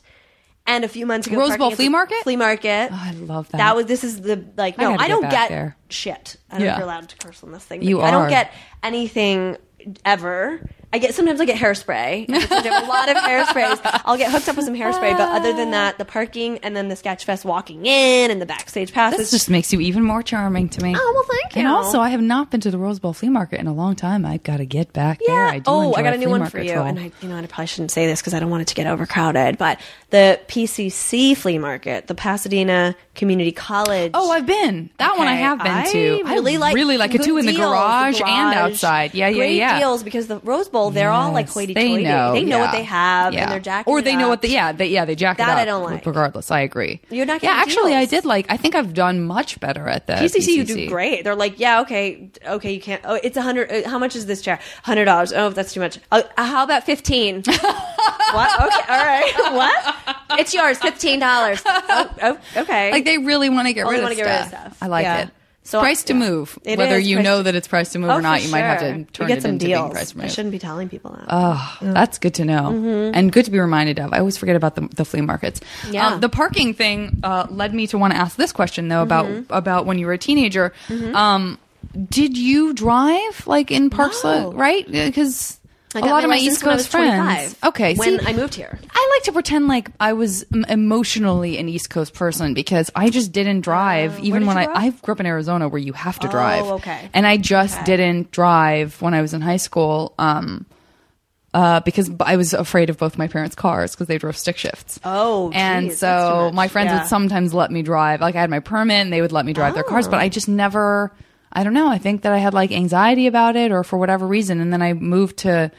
and a few months ago, Rose Bowl flea market? flea market. Oh, I love that. That was this is the like no gotta I, don't get there. shit. I don't know Yeah. if you're allowed to curse on this thing. You I don't get anything ever. I get sometimes I get hairspray. I have a lot of hairsprays. I'll get hooked up with some hairspray, but other than that, the parking and then the Sketchfest walking in and the backstage passes. This just makes you even more charming to me. Oh, well, thank you. And also, I have not been to the Rose Bowl flea market in a long time. I've got to get back there. I do oh, I got a new one for you. And I, you know, and I probably shouldn't say this because I don't want it to get overcrowded. But the PCC flea market, the Pasadena Community College. Oh, I've been. That one I have been I to. Really I like really like it too in the deals, garage, and outside. Yeah, yeah, yeah. Great deals because the Rose Bowl, they're all like Yes. They know. They know yeah. what they have, Yeah. and they're jacking Or it they know up. what they yeah they yeah they jack That it up. I don't like. Regardless, I agree. You're not Yeah, getting actually, I deals. did like. I think I've done much better at that. PCC, you do great. They're like, yeah, okay, okay, you can't. Oh, it's a hundred. uh, How much is this chair? Hundred dollars. Oh, that's too much. Uh, how about fifteen? what? Okay, all right. What? It's yours. Fifteen dollars. Oh, oh, okay. Like they really want to get Oh, rid of wanna stuff. get rid of stuff. I like Yeah. it. So, price to yeah. move. It Whether you know to- that it's price to move Oh, or not, for you might have to You turn get it some into deals. being price to move. I shouldn't be telling people that. Oh, that's good to know, and good to be reminded of. I always forget about the, the flea markets. Yeah. Um, the parking thing uh, led me to want to ask this question though about about when you were a teenager. Um, did you drive like in parks, No. right? Because I a got lot of my East Coast was 25, friends. Okay, when see, I moved here. I like to pretend like I was emotionally an East Coast person because I just didn't drive even Uh, did when I up? I grew up in Arizona where you have to Oh, drive. okay. And I just Okay. didn't drive when I was in high school um uh because I was afraid of both my parents' cars because they drove stick shifts. Oh, and geez, too so my friends Yeah. would sometimes let me drive. Like I had my permit and they would let me drive their cars, but I just never I don't know. I think that I had like anxiety about it or for whatever reason. And then I moved to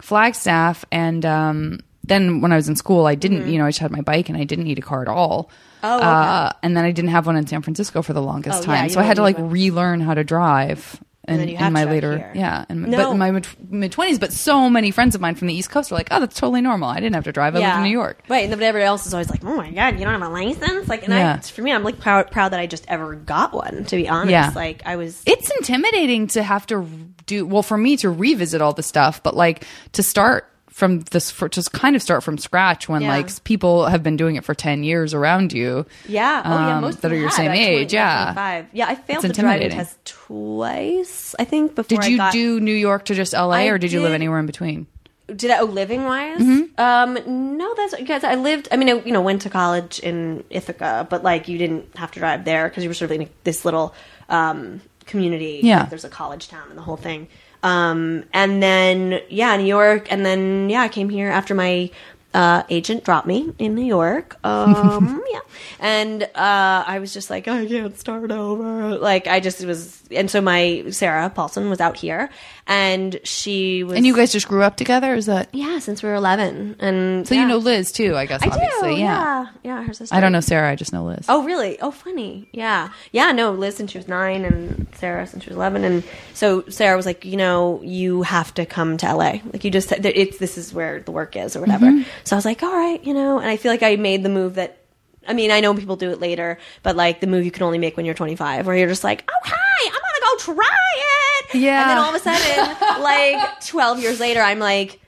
Flagstaff and um then when I was in school, I didn't, you know, I just had my bike and I didn't need a car at all. Mm-hmm. Oh, okay. uh, and then I didn't have one in San Francisco for the longest Oh, time, you so I had to like relearn how to drive. In, then you have in my to later, here. yeah, and, but in my mid twenties. But so many friends of mine from the East Coast are like, "Oh, that's totally normal. I didn't have to drive. I lived in New York." Right, and then everybody else is always like, "Oh my god, you don't have a license!" Like, and Yeah. I, for me, I'm like proud, proud that I just ever got one. To be honest, Yeah. like I was. it's intimidating to have to do well for me to revisit all the stuff but like to start from this for just kind of start from scratch when Yeah. like people have been doing it for 10 years around you Yeah. Oh, yeah. um, Most that are your same age 20, yeah 25. Yeah, I failed It's the driving test twice. I think before did you got, do new york to just la I or did you live anywhere in between Did I? Oh, living wise? Mm-hmm. Um, no, that's because I lived. I mean, I, you know, went to college in Ithaca, but like you didn't have to drive there because you were sort of in this little um, community. Yeah. like, there's a college town and the whole thing. Um, and then yeah, New York, and then yeah, I came here after my uh, agent dropped me in New York. Um, yeah, and uh, I was just like, I can't start over. Like I just was, and so my Sarah Paulson was out here, and she was, and you guys just grew up together is that yeah, since we were eleven, and so yeah. you know liz too i guess I obviously do, yeah. yeah, yeah, her sister. i don't know sarah i just know liz Oh, really? Oh, funny. Yeah, yeah. No, Liz since she was nine, and Sarah since she was eleven, and so Sarah was like, you know, you have to come to LA. Like, you just it's this is where the work is or whatever. Mm-hmm. So I was like, all right, you know, and I feel like I made the move that. I mean, I know people do it later, but like the move you can only make when you're 25, where you're just like, okay, I'm gonna go try it. Yeah. And then all of a sudden, like 12 years later, I'm like,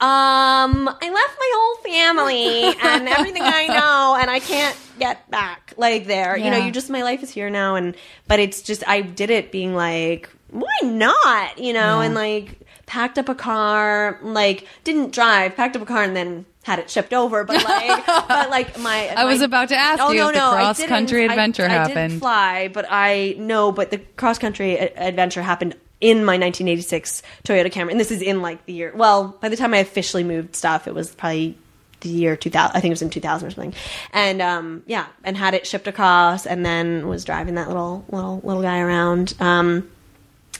um, I left my whole family and everything I know, and I can't get back like there. You know, you just my life is here now, and but it's just I did it being like, why not? You know, Yeah. and like packed up a car, like didn't drive, packed up a car, and then had it shipped over. But like, but like my I was about to ask Oh you no, if no, I cross-country didn't. I- adventure I, happened. didn't fly, but I know. But the cross country adventure happened in my 1986 Toyota Camry, and this is in like the year. Well, by the time I officially moved stuff, it was probably the year 2000. I think it was in 2000 or something. And um, yeah, and had it shipped across, and then was driving that little little little guy around. Um,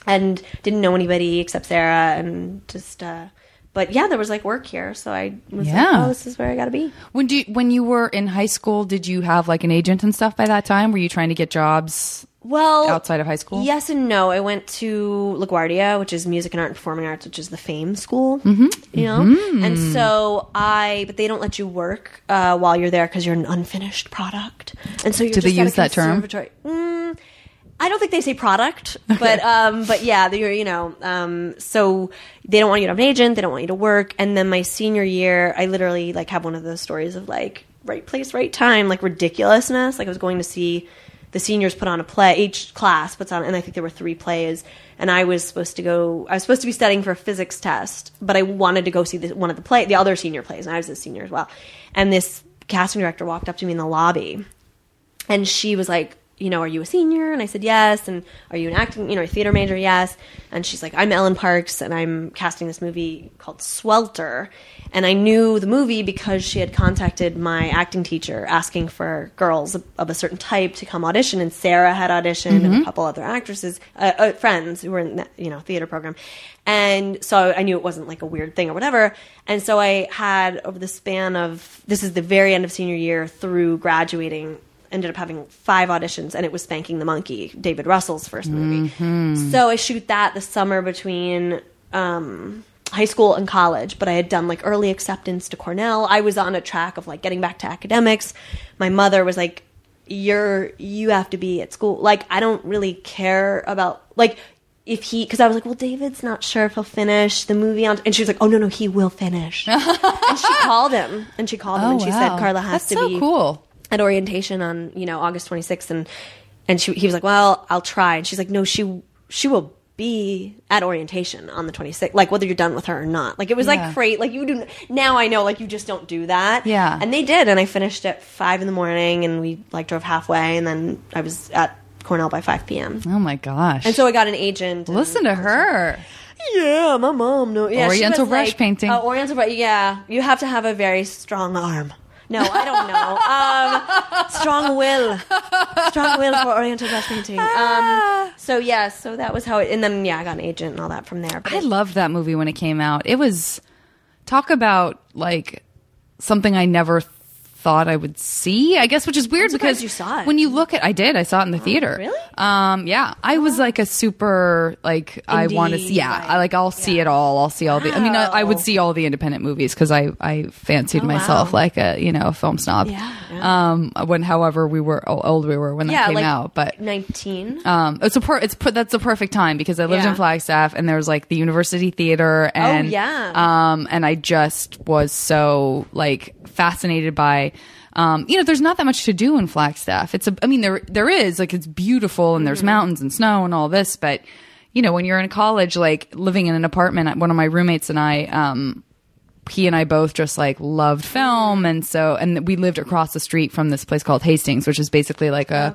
and didn't know anybody except Sarah, and just. Uh, but yeah, there was like work here, so I was Yeah. like, "Oh, this is where I got to be." when do you, when you were in high school did you have like an agent and stuff by that time were you trying to get jobs Well, outside of high school Yes and no. I went to LaGuardia, which is music and art and performing arts, which is the fame school. Mm-hmm. You know, and so I, but they don't let you work uh, while you're there because you're an unfinished product. And so you're Do they just a use that term? Mm, I don't think they say product, but um, but yeah, you're you know, um, so they don't want you to have an agent, they don't want you to work, and then my senior year, I literally like have one of those stories of like right place, right time, like ridiculousness. Like I was going to see the seniors put on a play. Each class puts on, and I think there were three plays. And I was supposed to go. I was supposed to be studying for a physics test, but I wanted to go see the, one of the play, the other senior plays, and I was a senior as well. And this casting director walked up to me in the lobby, and she was like, you know, are you a senior? And I said, yes. And are you an acting, you know, a theater major? Yes. And she's like, I'm Ellen Parks and I'm casting this movie called Swelter. And I knew the movie because she had contacted my acting teacher asking for girls of, of a certain type to come audition. And Sarah had auditioned and a couple other actresses, uh, uh, friends who were in that, you know, theater program. And so I knew it wasn't like a weird thing or whatever. And so I had over the span of, this is the very end of senior year through graduating, ended up having five auditions and it was Spanking the Monkey, David Russell's first movie. So I shoot that the summer between um, high school and college, but I had done like early acceptance to Cornell. I was on a track of like getting back to academics. My mother was like, you're you have to be at school. Like I don't really care about like if he because I was like, well, David's not sure if he'll finish the movie on, and she was like, oh no no he will finish. and she called him and she called him and she said Carla has Oh, That's to so be cool. At orientation on you know August 26th and and she he was like well I'll try and she's like no she she will be at orientation on the 26th like whether you're done with her or not like it was Yeah. like great like you do now I know like you just don't do that Yeah. and they did and I finished at five in the morning and we like drove halfway and then I was at Cornell by 5 p.m. Oh my gosh. and so I got an agent listen to her. yeah, my mom. No, yeah, Oriental brush like- painting. Uh, oriental brush. Yeah, you have to have a very strong arm. No, I don't know. Um, strong will, strong will for Oriental brush painting. Um, so yeah, so that was how it. And then yeah, I got an agent and all that from there. But I loved that movie when it came out. It was talk about like something I never thought I would see. I guess, which is weird because you saw it. when you look at, I did. I saw it in the theater. really? Um, yeah. I was like a super like I want to. See Yeah, right. I like I'll see it all. I'll see all the. I mean, I, I would Wow. see all the independent movies because I I fancied Oh, wow. myself like a you know a film snob. Yeah, Um, when however we were how old we were when that yeah, came out, but nineteen. um, it's a per- it's per- that's a perfect time because I lived Yeah. in Flagstaff and there was like the University Theater and Oh, yeah. um, and I just was so like fascinated by. Um, you know, there's not that much to do in Flagstaff. It's a, I mean, there there is like it's beautiful and Mm-hmm. there's mountains and snow and all this, but you know, when you're in college, like living in an apartment, one of my roommates and I, um, he and I both just like loved film, and so and we lived across the street from this place called Hastings, which is basically like a.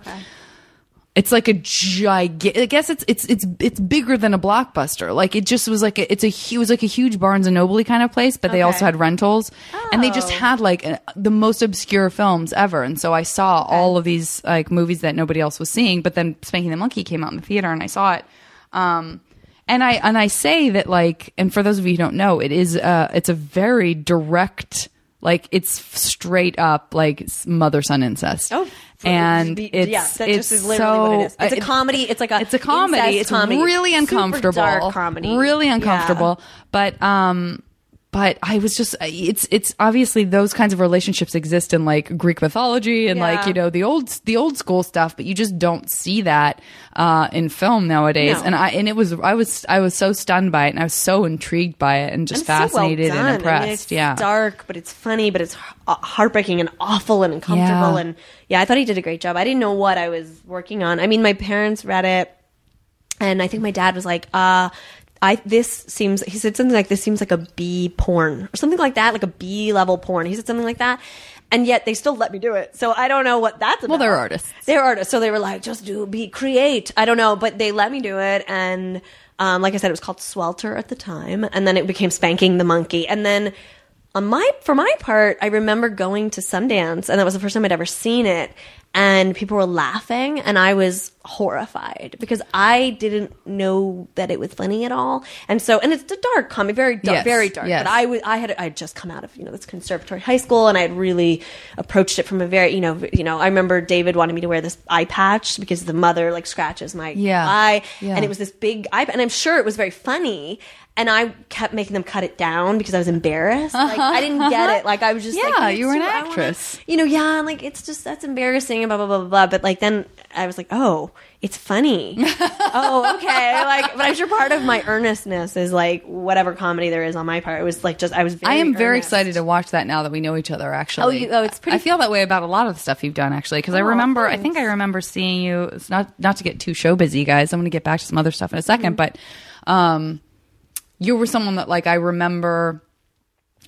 It's like a gigantic. I guess it's it's it's it's bigger than a blockbuster. Like it just was like a, it's a it was like a huge Barnes and Noble kind of place, but they also had rentals, and they just Oh. had like a, the most obscure films ever. And so I saw all of these like movies that nobody else was seeing. But then Spanking the Monkey came out in the theater, and I saw it. Um, and I and I say that like, and for those of you who don't know, it is uh, it's a very direct, like it's straight up like mother son incest. Oh, and be- it's yeah, that it's just is literally what it is. so- It's a it- comedy. It's like a it's a comedy. It's comedy. really Super uncomfortable. dark comedy. Really Yeah. uncomfortable. But um, but I was just it's it's obviously those kinds of relationships exist in like Greek mythology and like you know the old the old school stuff, but you just don't see that uh, in film nowadays. No. And I and it was I was I was so stunned by it and I was so intrigued by it and just And so well fascinated and I mean, impressed. it's yeah. dark, but it's funny, but it's heartbreaking and awful and uncomfortable. Yeah. And yeah, I thought he did a great job. I didn't know what I was working on. I mean, my parents read it, and I think my dad was like, uh, I this seems. He said something like this seems like a B porn or something like that, like a B level porn. He said something like that. And yet they still let me do it. So I don't know what that's about. Well, they're artists. They're artists. So they were like, just do, be, create. I don't know, but they let me do it. And, um, like I said, it was called Swelter at the time. And then it became Spanking the Monkey. And then on my, for my part, I remember going to Sundance and that was the first time I'd ever seen it. And people were laughing and I was horrified because I didn't know that it was funny at all. And so, and it's a dark comedy, very dark, Yes, very dark. yes. But I was, I had, I had just come out of, you know, this conservatory high school and I had really approached it from a very, you know, you know, I remember David wanted me to wear this eye patch because the mother like scratches my Yeah. eye. Yeah. And it was this big eye, and I'm sure it was very funny. And I kept making them cut it down because I was embarrassed. Like I didn't get it. Like I was just like, Yeah, "It's you were an I wanna-" actress. you know, yeah, and like it's just that's embarrassing, blah blah blah blah blah. But like then I was like, oh, it's funny. oh, okay. Like, but I'm sure part of my earnestness is like whatever comedy there is on my part. It was like just I was. Very I am very excited to watch that now that we know each other. Actually, Oh, you- oh, it's pretty- I feel that way about a lot of the stuff you've done actually, because I Oh, remember. I think I remember seeing you. It's not not to get too show busy, guys. I'm going to get back to some other stuff in a 2nd Mm-hmm. but um, you were someone that like I remember.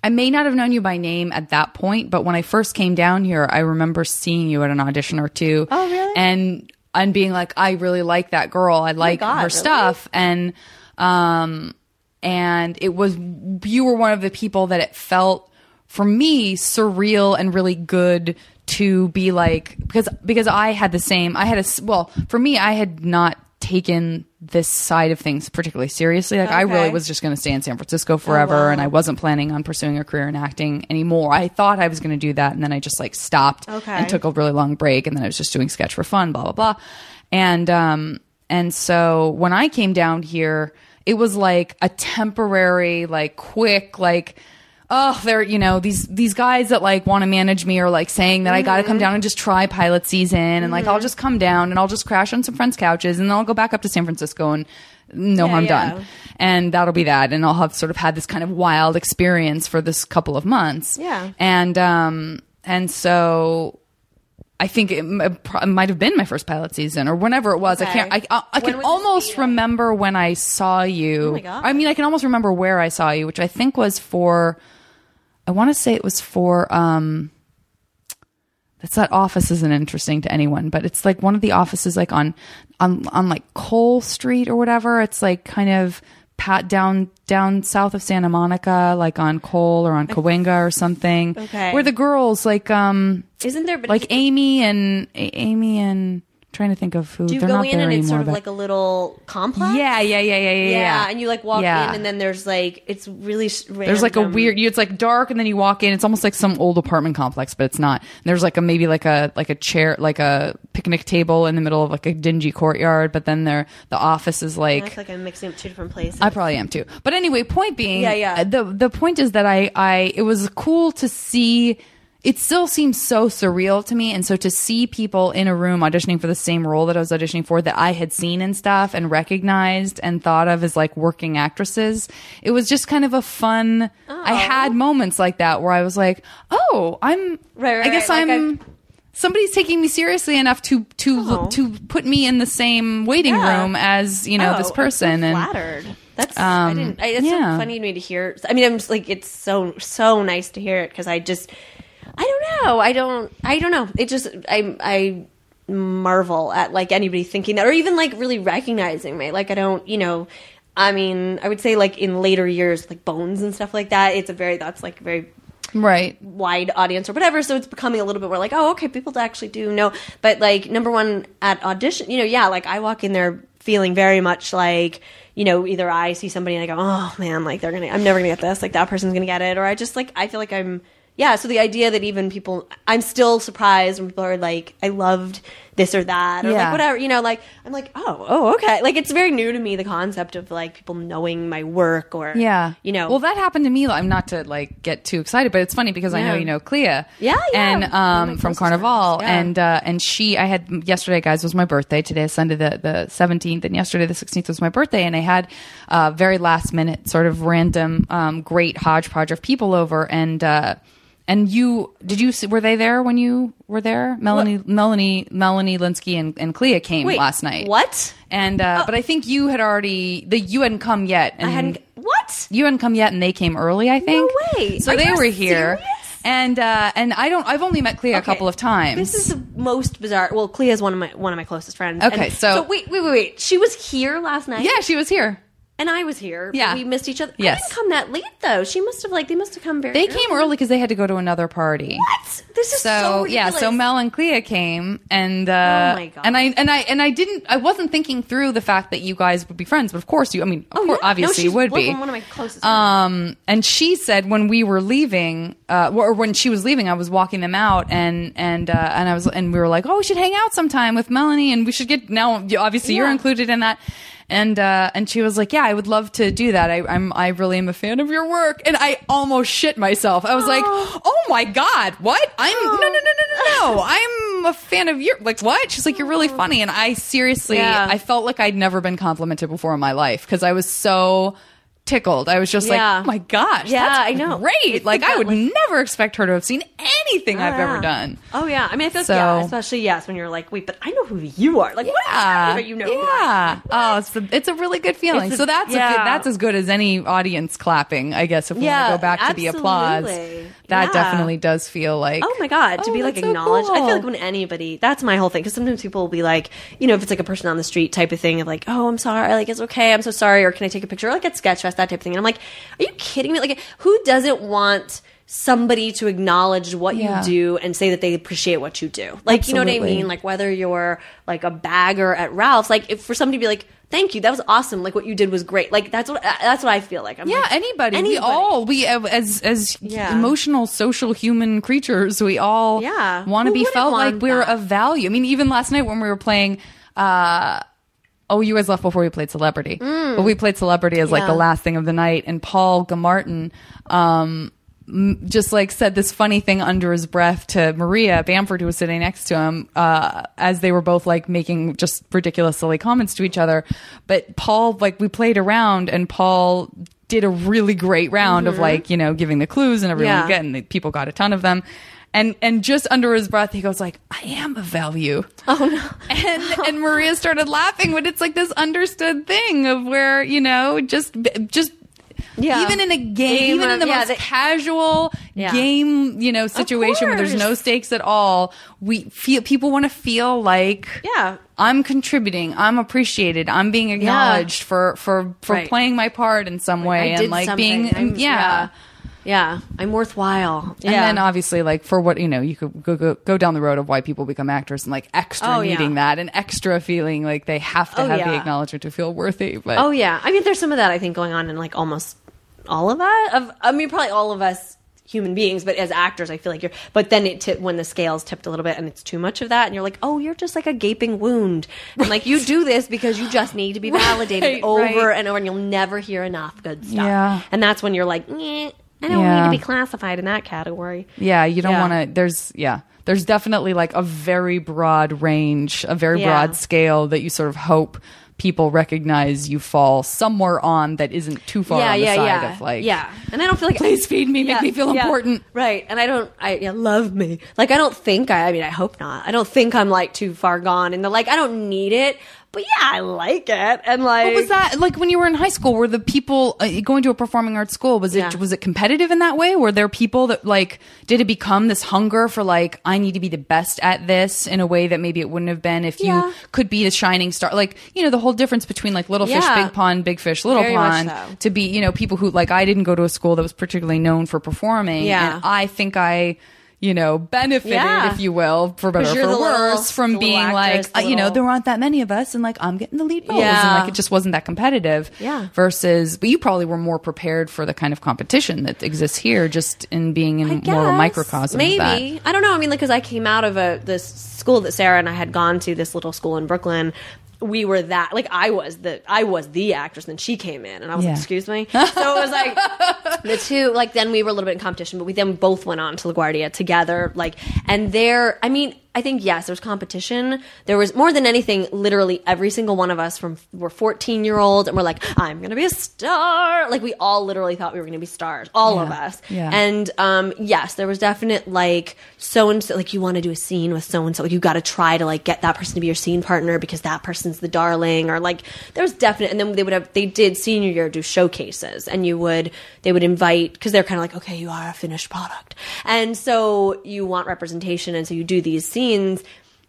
I may not have known you by name at that point, but when I first came down here, I remember seeing you at an audition or two. Oh, really? And and being like, I really like that girl. I like God, her really? stuff. And um and it was you were one of the people that it felt for me surreal and really good to be like because because I had the same I had a well for me I had not taken this side of things particularly seriously like I really was just going to stay in San Francisco forever wow. and I wasn't planning on pursuing a career in acting anymore I thought I was going to do that and then I just like stopped Okay. and took a really long break and then I was just doing sketch for fun blah blah blah and um and so when I came down here it was like a temporary like quick like oh they're you know these these guys that like want to manage me are like saying that I got to come down and just try pilot season and like I'll just come down and I'll just crash on some friends couches and then I'll go back up to San Francisco and no harm yeah. done and that'll be that and I'll have sort of had this kind of wild experience for this couple of months Yeah. and um and so I think it, it might have been my first pilot season or whenever it was. I can't. I, I, I can almost remember when I saw you. Oh. I mean, I can almost remember where I saw you, which I think was for. I want to say it was for. um That's that office isn't interesting to anyone, but it's like one of the offices, like on on on like Cole Street or whatever. It's like kind of pat down down south of Santa Monica, like on Cole or on Cahuenga or something. Okay. where the girls like um Isn't there? But like Amy and A- Amy and trying to think of who do you go in and it's sort of like a little complex? yeah, yeah, yeah, yeah, yeah, Yeah, and you like walk Yeah. in, and then there's like it's really s- There's like a random. weird. It's like dark, and then you walk in. It's almost like some old apartment complex, but it's not. And there's like a maybe like a like a chair, like a picnic table in the middle of like a dingy courtyard. But then there, the office is I like feel like I'm mixing up two different places. I probably am too. But anyway, point being, Yeah, yeah. The the point is that I I it was cool to see. It still seems so surreal to me, and so to see people in a room auditioning for the same role that I was auditioning for that I had seen and stuff and recognized and thought of as like working actresses, it was just kind of a fun. I had moments like that where I was like, "Oh, I'm. Right, right, I guess right, I'm." Somebody's taking me seriously enough to to Oh. to put me in the same waiting Yeah. room as you know Oh, this I'm so person and flattered. That's I Um, didn't. I, it's yeah. so funny to me to hear. I mean, I'm just like it's so so nice to hear it because I just I don't know. I don't. I don't know. It just I I marvel at like anybody thinking that or even like really recognizing me. Like I don't. You know. I mean, I would say like in later years, like Bones and stuff like that. It's a very that's like very right. wide audience or whatever. So it's becoming a little bit more like, oh, okay, people actually do know. But like number one at audition, you know, yeah, like I walk in there feeling very much like, you know, either I see somebody and I go, oh man, like they're gonna, I'm never gonna get this, like that person's gonna get it, or I just like, I feel like I'm, yeah. So the idea that even people, I'm still surprised when people are like, I loved this or that, or Yeah. like whatever, you know, like I'm like, oh, oh, okay. Like it's very new to me the concept of like people knowing my work or, Yeah. you know, Well, that happened to me. I'm not to like get too excited, but it's funny because I know you know Clea. Yeah, yeah. And One of my um, from Carnival, yeah. and uh, and she, I had yesterday, guys, was my birthday. Today is Sunday, the the 17th, and yesterday the 16th was my birthday, and I had uh, very last minute, sort of random, um, great hodgepodge of people over, and. uh and you did you see, were they there when you were there? Melanie, Melanie, Melanie Lynskey and, and Clea came Wait, last night. What? And uh, but I think you had already the you hadn't come yet. And I hadn't. What? you hadn't come yet, and they came early. I think. way. So Are they were here, serious? and uh, and I don't. I've only met Clea a couple of times. This is the most bizarre. Well, Clea is one of my one of my closest friends. Okay, And- so- wait, wait, wait, wait. She was here last night. yeah, she was here. And I was here. Yeah. we missed each other. Yes. I didn't come that late though. She must have like they must have come very. They came early because they had to go to another party. What? This is so, So, yeah, so Mel and Clea came, and uh, Oh my God. and I and I and I didn't. I wasn't thinking through the fact that you guys would be friends, but of course you. I mean, of Oh, course, yeah. obviously no, you would she's be. One one of my closest. friends. Um, and she said when we were leaving, uh, or when she was leaving, I was walking them out, and and uh, and I was, and we were like, oh, we should hang out sometime with Melanie, and we should get now. Obviously, you're included in that. And uh, and she was like, "Yeah, I would love to do that. I, I'm I really am a fan of your work." And I almost shit myself. I was like, "Oh my god, what? I'm no no no no no no. I'm a fan of your like what?" She's like, "You're really funny." And I seriously, Yeah. I felt like I'd never been complimented before in my life because I was so tickled. I was just Yeah. like, "Oh my gosh, Yeah, that's I know. great!" Like I would like- never expect her to have seen anything I've ever ah. done. Oh yeah, I mean, I feel like, yeah, especially yes when you're like, wait, but I know who you are. Like, what? Yeah, But you know, yeah. Oh, it's a, it's a really good feeling. A- so that's a that's as good as any audience clapping, I guess. If we want to go back to the applause, that definitely does feel like. Oh my god, to oh, be like that's so acknowledged. I feel like when anybody, that's my whole thing. Because sometimes people will be like, you know, if it's like a person on the street type of thing, of like, oh, I'm sorry, like it's okay, I'm so sorry, or can I take a picture? Or like at That type of thing. And I'm like, are you kidding me? Like, who doesn't want somebody to acknowledge what Yeah. you do and say that they appreciate what you do? Like, you know what I mean? Like whether you're like a bagger at Ralph's, like if for somebody to be like. Thank you. That was awesome. Like what you did was great. Like that's what that's what I feel like. I'm Yeah, like, anybody. We anybody. all we uh, as as Yeah. emotional, social, human creatures. We all Yeah. want to be felt like we're that? of value. I mean, even last night when we were playing. uh Oh, you guys left before we played Celebrity. But we played Celebrity as like Mm. Yeah. the last thing of the night, and Paul Gilmartin um, m- just like said this funny thing under his breath to Maria Bamford, who was sitting next to him, uh, as they were both like making just ridiculous, silly comments to each other. But Paul, like, we played around, and Paul did a really great round of like, you know, giving the clues and everyone Mm-hmm. Yeah. getting people got a ton of them. And, and just under his breath, he goes like, "I am of value." Oh no. and and Maria started laughing, but it's like this understood thing of where you know just just Yeah. even in a game, even in the yeah, most casual Yeah. game, you know, situation where there's no stakes at all, we feel people want to feel like Yeah. I'm contributing, I'm appreciated, I'm being acknowledged for for for Right. playing my part in some way, I and like something. being I'm- yeah. Yeah, I'm worthwhile. Yeah. And then obviously, like for what you know, you could go, go go down the road of why people become actors and like extra Oh, yeah. needing that and extra feeling like they have to Oh, have the acknowledgement to feel worthy. But oh yeah, I mean, there's some of that I think going on in like almost all of us. Of I mean, probably all of us human beings, but as actors, I feel like you're. But then it tip when the scales tipped a little bit and it's too much of that, and you're like, oh, you're just like a gaping wound, and like you do this because you just need to be validated Right, over right. and over, and you'll never hear enough good stuff. Yeah. and that's when you're like, "Nyeh, I don't Yeah. need to be classified in that category. yeah, you don't Yeah. want to. There's yeah, there's definitely like a very broad range, a very Yeah. broad scale that you sort of hope people recognize you fall somewhere on that isn't too far yeah, on the yeah, side yeah. of like yeah. And I don't feel like Please feed me, make me feel important. Right. And I don't I yeah, love me. Like I don't think I I mean I hope not. I don't think I'm like too far gone and the like I don't need it. But yeah, I like it. And like What was that like when you were in high school? Were the people uh, going to a performing arts school? Was it Yeah. was it competitive in that way? Were there people that like did it become this hunger for like I need to be the best at this in a way that maybe it wouldn't have been if Yeah. you could be the shining star? Like you know the whole difference between like little fish, Yeah. big pond, big fish, little Very pond so. to be you know people who like I didn't go to a school that was particularly known for performing. Yeah. and I think I. You know, benefited, Yeah. if you will, for better or for worse, from being like, uh, you know, there aren't that many of us, and like I'm getting the lead roles, and like it just wasn't that competitive. Yeah. Versus, but you probably were more prepared for the kind of competition that exists here, just in being in more of a microcosm. Maybe Of that. I don't know. I mean, like, because I came out of a this school that Sarah and I had gone to, this little school in Brooklyn. We were that like I was the I was the actress, and she came in, and I was Yeah. like, "Excuse me." So it was like the two. Like then we were a little bit in competition, but we then both went on to LaGuardia together. Like, and there, I mean, I think yes, there was competition. There was more than anything. Literally every single one of us from were fourteen year olds, and we're like, "I'm gonna be a star." Like we all literally thought we were gonna be stars, all of us. Yeah. And um, yes, there was definite like so and so, like you want to do a scene with so and so, like you got to try to like get that person to be your scene partner because that person's the darling, or like there was definite. And then they would have they did senior year do showcases, and you would they would invite because they're kind of like okay, you are a finished product, and so you want representation, and so you do these scenes.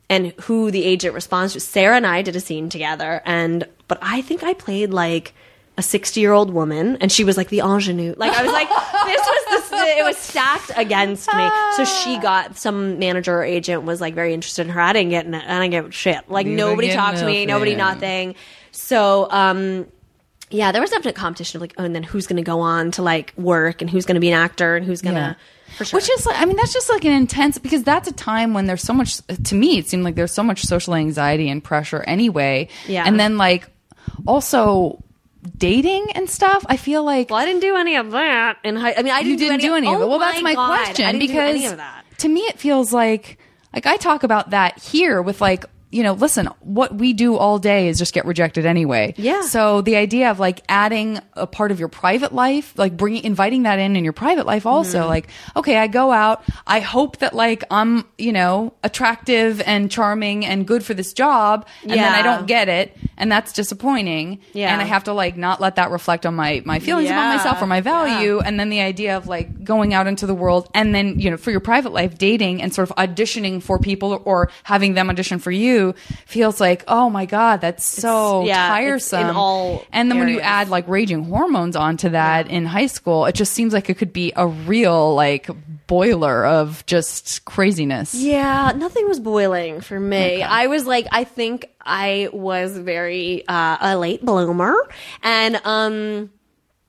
And who the agent responds to? Sarah and I did a scene together, and but I think I played like a 60 year old woman and she was like the ingenue. Like i was like this was the it was stacked against me. So she got some manager or agent was like very interested in her. I didn't get i didn't give shit. Like You nobody talked to me nobody nothing. nothing. So um yeah there was definite competition of like oh and then who's gonna go on to like work and who's gonna be an actor and who's gonna for sure Which is like, I mean, that's just like an intense because that's a time when there's so much. To me, it seemed like there's so much social anxiety and pressure anyway. Yeah. And then like. also dating and stuff. I feel like Well, I didn't do any of that And. I mean, I didn't, you didn't do any, of it. oh Well, that's my God, question I didn't do because any of that. to me it feels like like I talk about that here with like you know, listen, what we do all day is just get rejected anyway. Yeah. So the idea of like adding a part of your private life, like bringing, inviting that in in your private life also, Mm-hmm. like, okay, I go out. I hope that like I'm, you know, attractive and charming and good for this job. And then I don't get it. And that's disappointing. Yeah. And I have to like not let that reflect on my, my feelings about myself or my value. Yeah. And then the idea of like going out into the world and then, you know, for your private life, dating and sort of auditioning for people or having them audition for you feels like, oh my God, that's so yeah, it's tiresome. in all and then when you add like raging hormones onto that in high school, it just seems like it could be a real like boiler of just craziness. Yeah, nothing was boiling for me. I was like, I think I was very uh, a late bloomer, and um.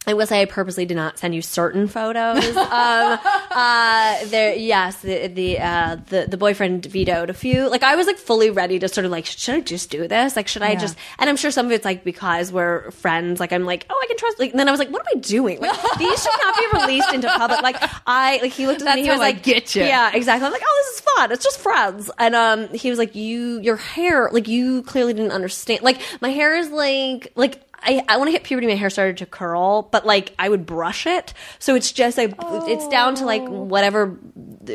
I will say I purposely did not send you certain photos. um, uh, there, yes, the the, uh, the the boyfriend vetoed a few. Like I was like fully ready to sort of like, should I just do this? Like, should I Yeah. just? And I'm sure some of it's like because we're friends. Like I'm like, oh, I can trust. Like and then I was like, what am I doing? Like these should not be released into public. Like I like he looked at That's me. He was I like, get you. Yeah, exactly. I'm like, oh, this is fun. It's just friends. And um, he was like, you, your hair, like you clearly didn't understand. Like my hair is like, like. I, I when I hit puberty, my hair started to curl, but like I would brush it, so it's just I, it's down to like oh. whatever uh,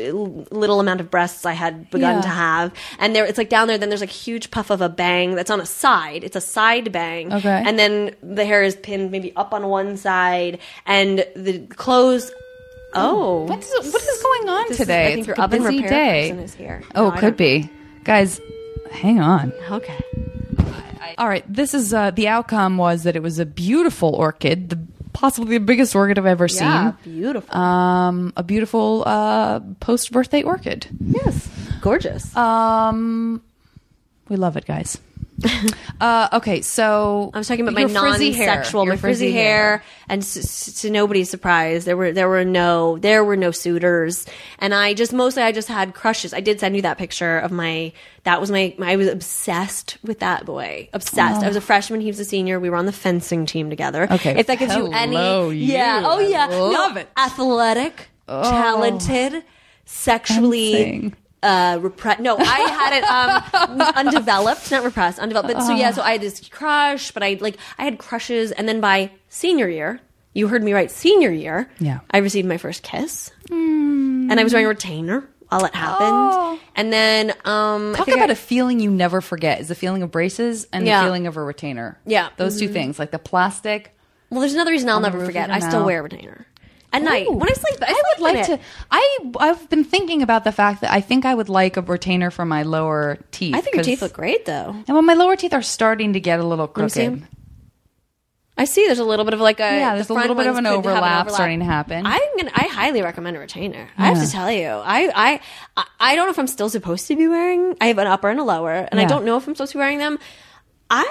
little amount of breasts I had begun Yeah. to have, and there it's like down there. Then there's like a huge puff of a bang that's on a side. It's a side bang, Okay. and then the hair is pinned maybe up on one side, and the clothes. Oh, oh. What's what is going on This is- today? I think It's your oven repair day. person is here. Oh, No, could be, guys. Hang on. Okay. All right, this is uh, the outcome was that it was a beautiful orchid, the possibly the biggest orchid I've ever Yeah, seen. beautiful. Um, a beautiful uh, post birthday orchid. yes, gorgeous. Um, we love it, guys. uh, okay, so I was talking about my frizzy hair, non-sexual, my frizzy hair, and s- s- to nobody's surprise, there were there were no there were no suitors, and I just mostly I just had crushes. I did send you that picture of my that was my, my I was obsessed with that boy, obsessed. I was a freshman, he was a senior. We were on the fencing team together. Oh. Okay, if that gives you hello, any, yeah, oh yeah, love no, it. Oh. athletic, talented, sexually Fencing. Uh repressed no i had it um undeveloped not repressed undeveloped but so yeah so i had this crush but i like i had crushes and then by senior year you heard me right senior year Yeah. i received my first kiss and i was wearing a retainer while it happened Oh. and then um I Talk think about I- a feeling you never forget is the feeling of braces and Yeah. the feeling of a retainer. Yeah. Those two things, like the plastic. well there's another reason i'll the never forget i still mouth. wear a retainer at night when i sleep i, I would sleep in like to. I I've been thinking about the fact that I think I would like a retainer for my lower teeth. i think your teeth look great though And well, my lower teeth are starting to get a little crooked. I see. There's a little bit of like a Yeah, there's the a little bit of an could have overlap starting to happen. I'm gonna. I highly recommend a retainer. I have to tell you. I, I I I don't know if I'm still supposed to be wearing. I have an upper and a lower, and I don't know if I'm supposed to be wearing them. I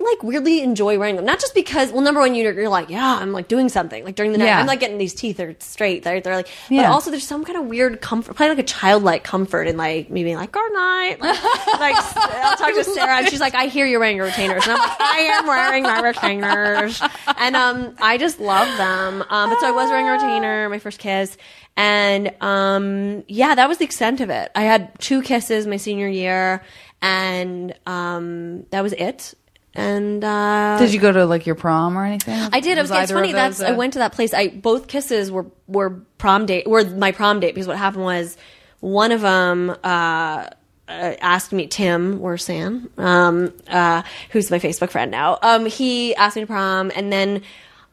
like weirdly enjoy wearing them, not just because. Well, number one, you're, you're like, yeah, I'm like doing something like during the night. Yeah. I'm like getting these teeth are straight. They're they're like, but also there's some kind of weird comfort, probably like a childlike comfort in like me being like, good night. Like, like I'll talk to Sarah, and she's like, I hear you're wearing your retainers, and I'm like, I am wearing my retainers, and um, I just love them. Um, but so I was wearing a retainer, my first kiss, and um, yeah, that was the extent of it. I had two kisses my senior year, and um, that was it. And uh, Did you go to like your prom or anything? I did. It was, it's funny. That's those, I went to that place. I both kisses were were prom date were my prom date because what happened was one of them uh, uh, asked me Tim or Sam, um, uh, who's my Facebook friend now. Um, he asked me to prom, and then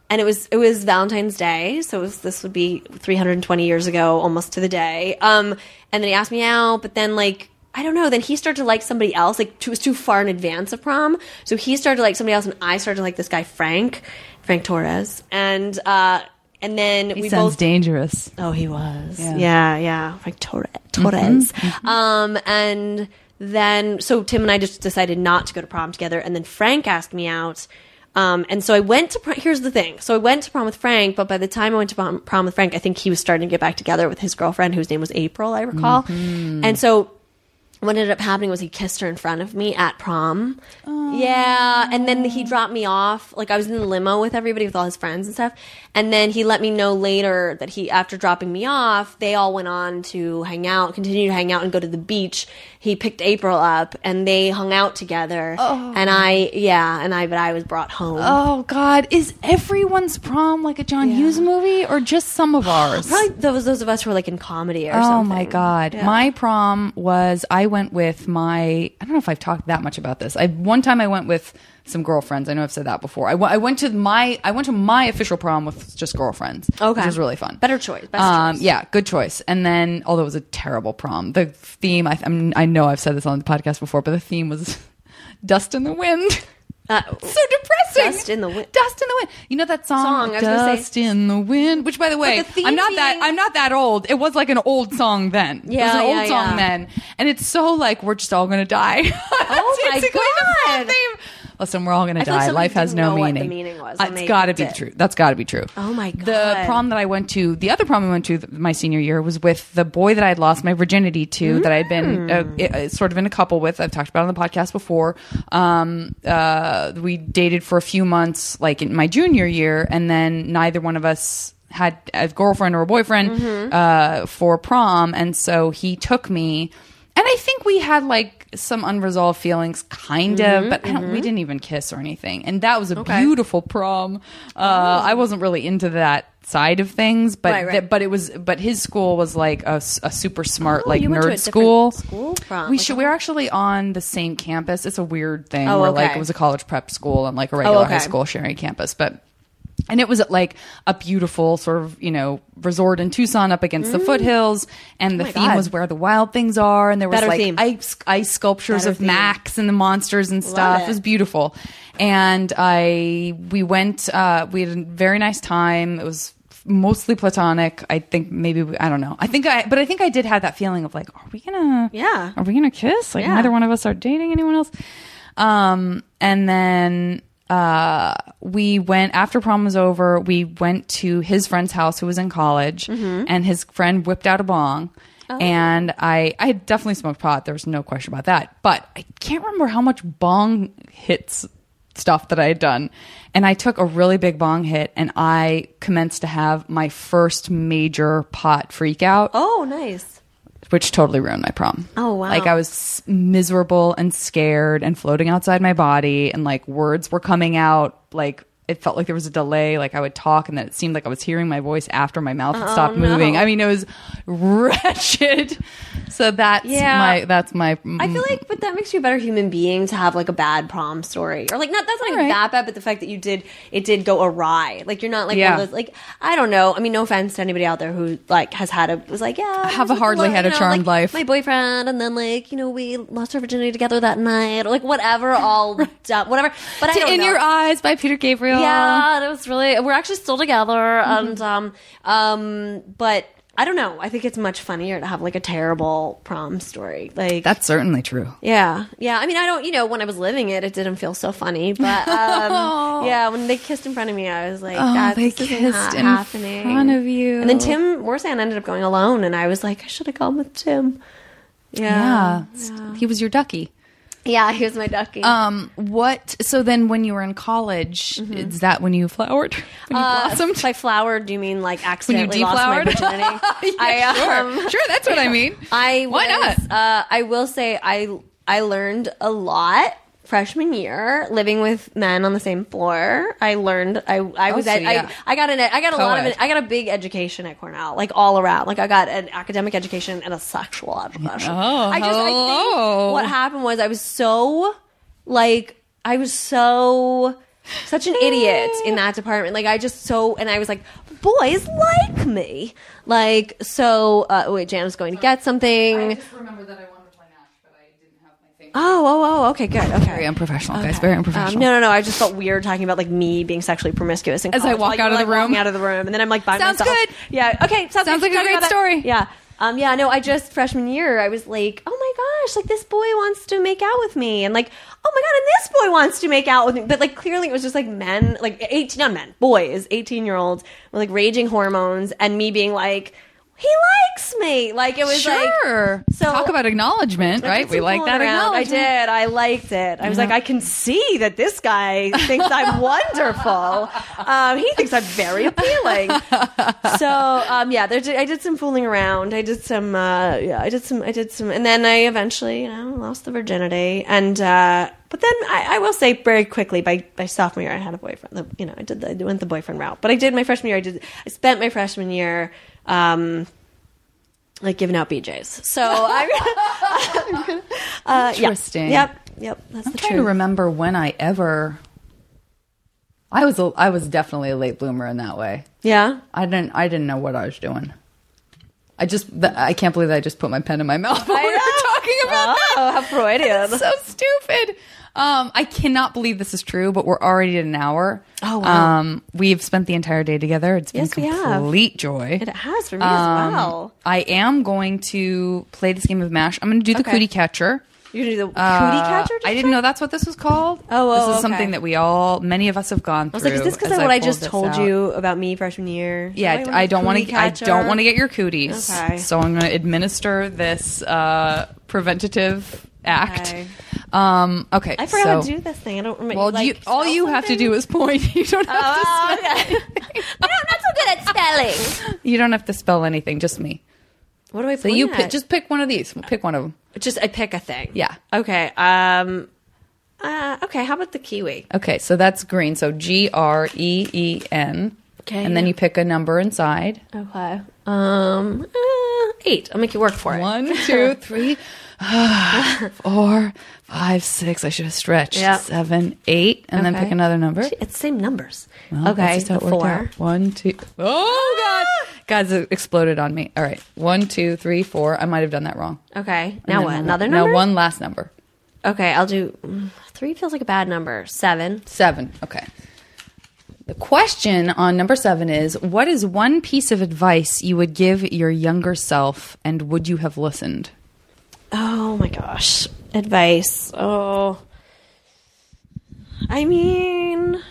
and it was it was Valentine's Day, so it was, this would be 320 years ago, almost to the day. Um, and then he asked me out, but then like. I don't know. Then he started to like somebody else. Like it was too far in advance of prom, so he started to like somebody else, and I started to like this guy Frank, Frank Torres, and uh, and then He we sounds both. dangerous. oh, he was. Yeah. Yeah, yeah, Frank Torres. Torres. Um, and then so Tim and I just decided not to go to prom together, and then Frank asked me out. Um, and so I went to prom. Here's the thing. So I went to prom with Frank, but by the time I went to prom, prom with Frank, I think he was starting to get back together with his girlfriend, whose name was April, I recall. And so what ended up happening was he kissed her in front of me at prom. Yeah, and then he dropped me off. Like I was in the limo with everybody, with all his friends and stuff. And then he let me know later that he, after dropping me off, they all went on to hang out, continue to hang out, and go to the beach. He picked April up, and they hung out together. Oh. And I, yeah, and I, but I was brought home. Oh God, is everyone's prom like a John Hughes movie or just some of ours? Probably those those of us who are like in comedy or Oh something. Oh my god. Yeah. My prom was I went with my I don't know if I've talked that much about this. I one time I went with some girlfriends. I know I've said that before. I went- to my I went to my official prom with just girlfriends. Okay. Which was really fun. Better choice. Best Um, choice. yeah, good choice. And then, although it was a terrible prom, the theme, I, I'm, I know I've said this on the podcast before, but the theme was dust in the wind. Uh, so depressing. Dust in the wind. Dust in the wind. You know that song, Song, I was gonna say- Dust in the wind, which by the way, the I'm not that I'm not that old. It was like an old song then. Yeah, it was Yeah, an old yeah, song then, and it's so like we're just all gonna die. Oh my the God. theme. Listen, we're all I like die. Life has no know what the meaning. was. Uh, it's got to be it. true. That's got to be true. Oh my god. The prom that I went to, the other prom I went to my senior year was with the boy that I had lost my virginity to, that I had been uh, Hmm. uh, sort of in a couple with. I've talked about it on the podcast before. Um, uh, we dated for a few months, like in my junior year, and then neither one of us had a girlfriend or a boyfriend Mm-hmm. uh, for prom, and so he took me. And I think we had like some unresolved feelings, kind Mm-hmm, of, but I don't, we didn't even kiss or anything. And that was a beautiful prom. Uh, I wasn't really into that side of things, but Oh. Right, right. th- but it was but his school was like a super smart Oh, like you went to nerd a school. school prom, We like should. a- We are actually on the same campus. It's a weird thing Oh, where like it was a college prep school and like a regular okay. high school sharing campus, but. And it was at like a beautiful sort of, you know, resort in Tucson up against the foothills. And the Mm. Oh theme God. was where the wild things are. And there was Better like theme. ice, ice sculptures Better of theme. Max and the monsters and stuff. it. It was beautiful. And I, we went, uh, we had a very nice time. It was mostly platonic. I think maybe, we, I don't know. I think I, but I think I did have that feeling of like, are we gonna, Yeah. are we gonna kiss? Like Yeah. neither one of us are dating anyone else. Um, and then, uh, we went after prom was over. We went to his friend's house who was in college, Mm-hmm. and his friend whipped out a bong. Oh. And I, I definitely smoked pot. There was no question about that. But I can't remember how much bong hits stuff that I had done. And I took a really big bong hit, and I commenced to have my first major pot freak out Oh, nice. Which totally ruined my prom. Oh, wow. Like I was miserable and scared and floating outside my body and like words were coming out like it felt like there was a delay like I would talk and then it seemed like I was hearing my voice after my mouth had stopped Oh, no. moving. I mean it was wretched. So that's Yeah. my that's my I feel like, but that makes you a better human being to have like a bad prom story, or like not that's not even Alright. that bad, but the fact that you did it did go awry. Like you're not like Yeah. one of those like I don't know. I mean, no offense to anybody out there who like has had a was like yeah, Have I was a hardly had a know, charmed like, life. My boyfriend, and then like you know we lost our virginity together that night, or like whatever, all dumb, whatever. But I don't in know. your eyes by Peter Gabriel. Yeah, it was really. We're actually still together, Mm-hmm. and um, um, but I don't know. I think it's much funnier to have like a terrible prom story. Like That's certainly true. yeah, yeah. I mean, I don't. You know, when I was living it, it didn't feel so funny. But um, yeah, when they kissed in front of me, I was like, Oh, "That's they this isn't kissed in happening." front of you. And then Tim Morsan ended up going alone, and I was like, I should have gone with Tim. Yeah. Yeah, He was your ducky. Yeah. He was my ducky. Um, what? So then, when you were in college, is that when you flowered? When you Mm-hmm. Uh, blossomed? By flowered, do you mean like accidentally lost my virginity? Yeah, I, sure, um, sure. That's what I mean. I Why was, Uh, I will say I I learned a lot freshman year living with men on the same floor. I learned I I was so at, yeah. I I got an I got a lot of it. I got a big education at Cornell, like all around. Like I got an academic education and a sexual education. Oh, I just I hello. think what happened was I was so like I was so such an idiot in that department. Like I just so and I was like, boys like me. Like so. Uh, wait, Jan's going to get something. remember that I wanted to play Mash, but I didn't have my thing. Oh, oh, oh. Okay, good. Okay. Very unprofessional, guys. Very unprofessional. Um, no, no, no. I just felt weird talking about like me being sexually promiscuous in As I walk like, out of like, the room? out of the room, and then I'm like by Sounds myself. good. Yeah. Okay. Sounds, Sounds good. like a great about that. story. Yeah. Um, yeah, no, I just freshman year, I was like, oh my gosh, like this boy wants to make out with me, and like, oh my god, and this boy wants to make out with me, but like clearly it was just like men, like eighteen, not men, boys, eighteen year olds with like raging hormones, and me being like, he likes me. Like it was like Sure. so- talk about acknowledgement, right? We like that around. I did. I liked it. I was like, I can see that this guy thinks I'm wonderful. Um, he thinks I'm very appealing. So um, yeah, there, I did some fooling around. I did some. Uh, yeah, I did some. I did some, and then I eventually, you know, lost the virginity. And uh, but then I, I will say very quickly by by sophomore year, I had a boyfriend. The, you know, I did. The, I went the boyfriend route. But I did my freshman year. I did. I spent my freshman year. Um, like giving out BJ's. So I, uh, yeah. Interesting. Yep, yep. That's I'm trying truth. to remember when I ever. I was a, I was definitely a late bloomer in that way. Yeah. I didn't I didn't know what I was doing. I just I can't believe I just put my pen in my mouth while we were talking about that. Oh, how Freudian. so stupid. Um, I cannot believe this is true, but we're already at an hour. Oh, wow. Um, we've spent the entire day together. It's been Yes, complete joy. It has for me Um, as well. I am going to play this game of Mash. I'm going to do the Okay. cootie catcher. You're gonna do the Uh, cootie catcher? did I didn't say? know that's what this was called. Oh, oh, this is okay. something that we all, many of us have gone through. I was like, is this because of what I just told you about me freshman year? Yeah, Do I, want don't want to. I don't want to get your cooties. Okay. So I'm going to administer this uh, preventative act. Okay. Um, okay. I forgot so, how to do this thing. I don't remember. Well, like, you, all spell you have to do is point. You don't have Oh, to. okay. I'm not so good at spelling. You don't have to spell anything. Just me. What do I? So you at? pick, just pick one of these. Pick one of them. just I pick a thing. Yeah. Okay. Um. Uh, okay. How about the kiwi? Okay, so that's green. So G R E E N. Okay. And then you pick a number inside. Okay. Um. uh, eight. I'll make you work for it. One, two, three, four, five, six. I should have stretched. Yeah. Seven, eight, and then Okay. pick another number. It's the same numbers. Well, okay. that's just how it worked Four. out. One, two. Oh God! Guys, it exploded on me. All right, one, two, three, four. I might have done that wrong. Okay. And Now then what? one- Another number. Now one last number. Okay. I'll do. mm, Three feels like a bad number. Seven. Seven. Okay. The question on number seven is What is one piece of advice you would give your younger self, and would you have listened? Oh my gosh. Advice. Oh. I mean,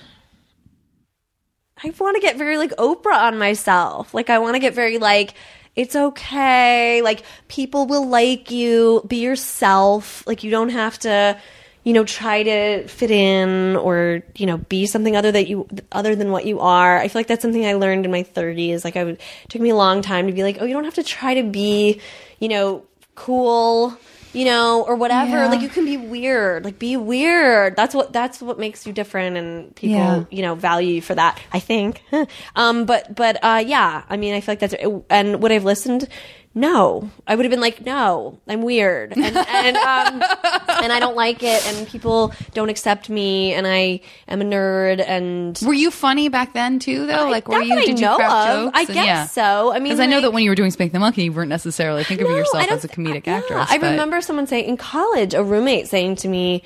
I want to get very like Oprah on myself. Like, I want to get very like, it's okay. Like, people will like you. Be yourself. Like, you don't have to, you know, try to fit in or, you know, be something other that you, other than what you are. I feel like that's something I learned in my 30s. Like, I would, it took me a long time to be like, oh, you don't have to try to be, you know, cool you know or whatever Yeah. like you can be weird like be weird that's what that's what makes you different and people Yeah. you know value you for that i think um but but uh yeah i mean i feel like that's and what i've listened no i would have been like no i'm weird and and um and i don't like it and people don't accept me and i am a nerd and Were you funny back then too, though? Like, were you? that I Did you know crack of. jokes? I And- guess yeah. so. I mean, because I know that when you were doing Spank the Monkey, you weren't necessarily thinking of yourself as a comedic yeah, actress. I remember someone saying in college, a roommate saying to me,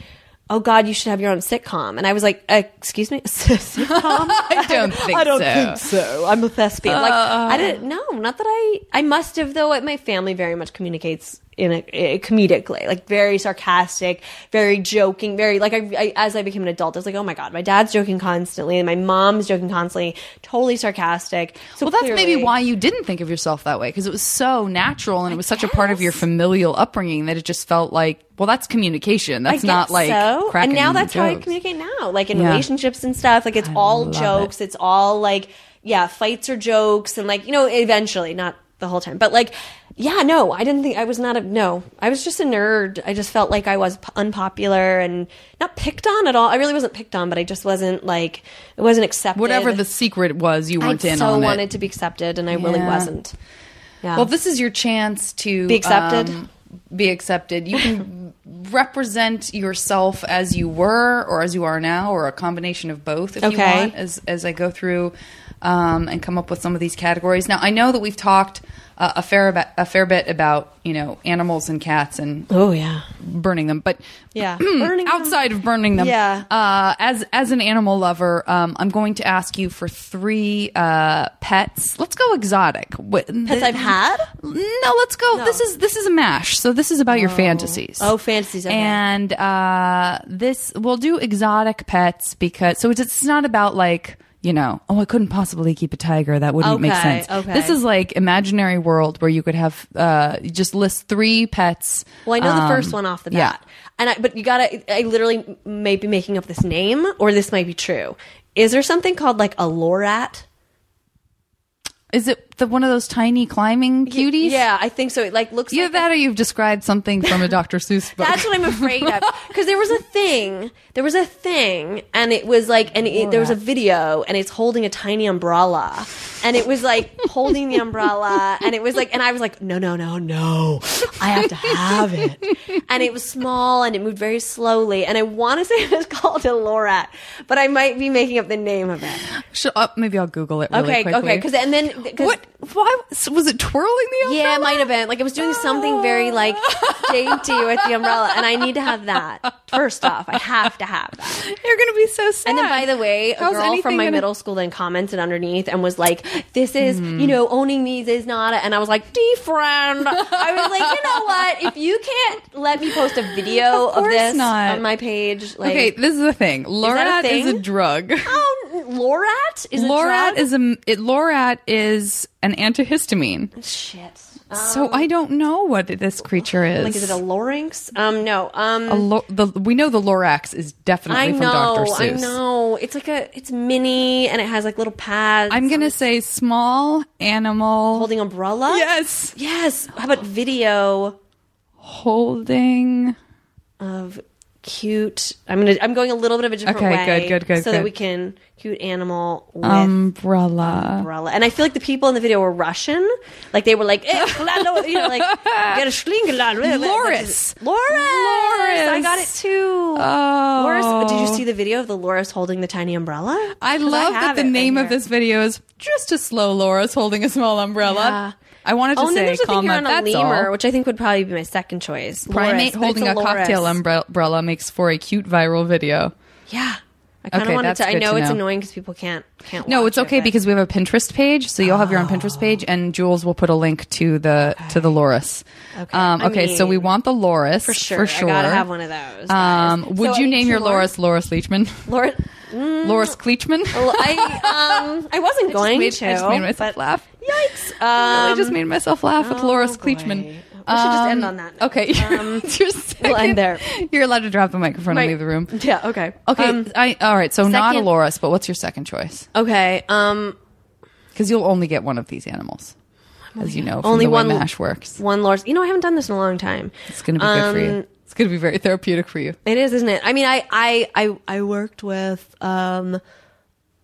"Oh God, you should have your own sitcom," and I was like, uh, "Excuse me, sitcom? I don't think I don't so. think so. I'm a thespian. like I uh. didn't. No, not that I. I must have though. My family very much communicates in a, a comedically, like very sarcastic, very joking, very like. I, I as I became an adult, I was like, oh my god, my dad's joking constantly, and my mom's joking constantly, totally sarcastic. So Well, that's maybe why you didn't think of yourself that way because it was so natural and it was such a part of your familial upbringing that it just felt like, well, that's communication. That's I not like so. cracking and now that's how I communicate now, like in Yeah. relationships and stuff. Like it's I all jokes. it. It's all like yeah, fights or jokes, and like you know, eventually, not the whole time, but like yeah, no, I didn't think I was not a no. I was just a nerd. I just felt like I was p- unpopular and not picked on at all. I really wasn't picked on, but I just wasn't like it wasn't accepted. Whatever the secret was, you I weren't in so on wanted it. to be accepted, and I really wasn't. Yeah. Well, this is your chance to Be accepted? um, be accepted. You can represent yourself as you were or as you are now, or a combination of both, if you Okay. want. As as I go through um, and come up with some of these categories. Now, I know that we've talked uh, a fair about, a fair bit about you know animals and cats and oh yeah, burning them, but yeah. Burning them. outside of burning them, Yeah. Uh, as as an animal lover, um, I'm going to ask you for three uh, pets. Let's go exotic. What, Pets I've had. no, let's go. This is this is a mash. So this is about your fantasies. Oh, fantasies. Okay. And uh, this we'll do exotic pets because so it's, it's not about like you know, oh, I couldn't possibly keep a tiger. That wouldn't make sense. okay. This is like imaginary world where you could have uh, just list three pets. Well, I know the Um, first one off the yeah. bat, and I, but you gotta. I literally may be making up this name, or this might be true. Is there something called like a lorat? Is it the one of those tiny climbing cuties? Yeah, I think so. It like looks Either like that or you've described something from a Dr. Seuss book. That's what I'm afraid of. Because there was a thing, there was a thing, and it was like, and it, there was a video, and it's holding a tiny umbrella, and it was like holding the umbrella, and it was like, and I was like, no, no, no, no, I have to have it, and it was small, and it moved very slowly, and I want to say it was called a lorat, but I might be making up the name of it. Should- uh, maybe I'll Google it. Really Okay, quickly. okay, because and then cause, what? Why was it twirling the umbrella? Yeah, it might have been. Like it was doing something very like dainty with the umbrella, and I need to have that. First off, I have to have that. You're gonna be so sad. And then, by the way, a How's girl from my gonna- middle school then commented underneath and was like, "This is, Hmm. you know, owning these is not." A, and I was like, "Defriend." I was like, you know what? If you can't let me post a video Of of, this not. on my page, like, okay, this is the thing. Lorat is a drug. oh, Lorat is a Lorat drug? is a it, Lorat is an antihistamine. shit. so I don't know what this creature is. Like, is it a larynx? Um, no. Um, A lo- the, we know the Lorax is definitely I from know, Dr. I Seuss. know. It's like a, it's mini, and it has like little pads. I'm gonna say small animal holding umbrella. Yes, Yes. How about video holding. of cute? I'm gonna. I'm going a little bit of a different Okay, way. good, good, good, So good. that we can cute animal umbrella. umbrella. And I feel like the people in the video were Russian. Like they were like, eh, you know, like get a. Loris. Loris. Loris. I got it too. Oh, Loris. Did you see the video of the Loris holding the tiny umbrella? I love have that the name of this video is just a slow Loris holding a small umbrella. Yeah. I wanted to Oh, and then say, there's a thing comma, here on a that's lemur, all. which I think would probably be my second choice. Primate Loris, holding it's a, cocktail Loris. umbre- umbrella makes for a cute viral video. Yeah. I kind of Okay, wanted to. I know to it's annoying because people can't can't. No, watch it's okay it, because we have a Pinterest page, so you'll have your own Pinterest page, and Jules will put a link to the to the Loris. Okay, um, I okay so we want the Loris for sure. For sure, I gotta have one of those. Um, guys. would So you name your. Loris Loris Leachman? Laura? Loris Kleachman? Well, I um I wasn't going made- to. I just made myself but- laugh. Yikes! I Um, just made myself laugh with Loris boy. Kleachman. We should just end Um, on that note. Okay, Um, you're second. we'll end there. You're allowed to drop the microphone and leave the room. Yeah. Okay. Okay, Um, I, all right. So not a second- Loris, but what's your second choice? okay. Um. Because you'll only get one of these animals, as you know from Only the way one- Mash works. One Loris. You know, I haven't done this in a long time. It's going to be good for you. Um, It's going to be very therapeutic for you. It is, isn't it? I mean, I, I, I, I worked with, um,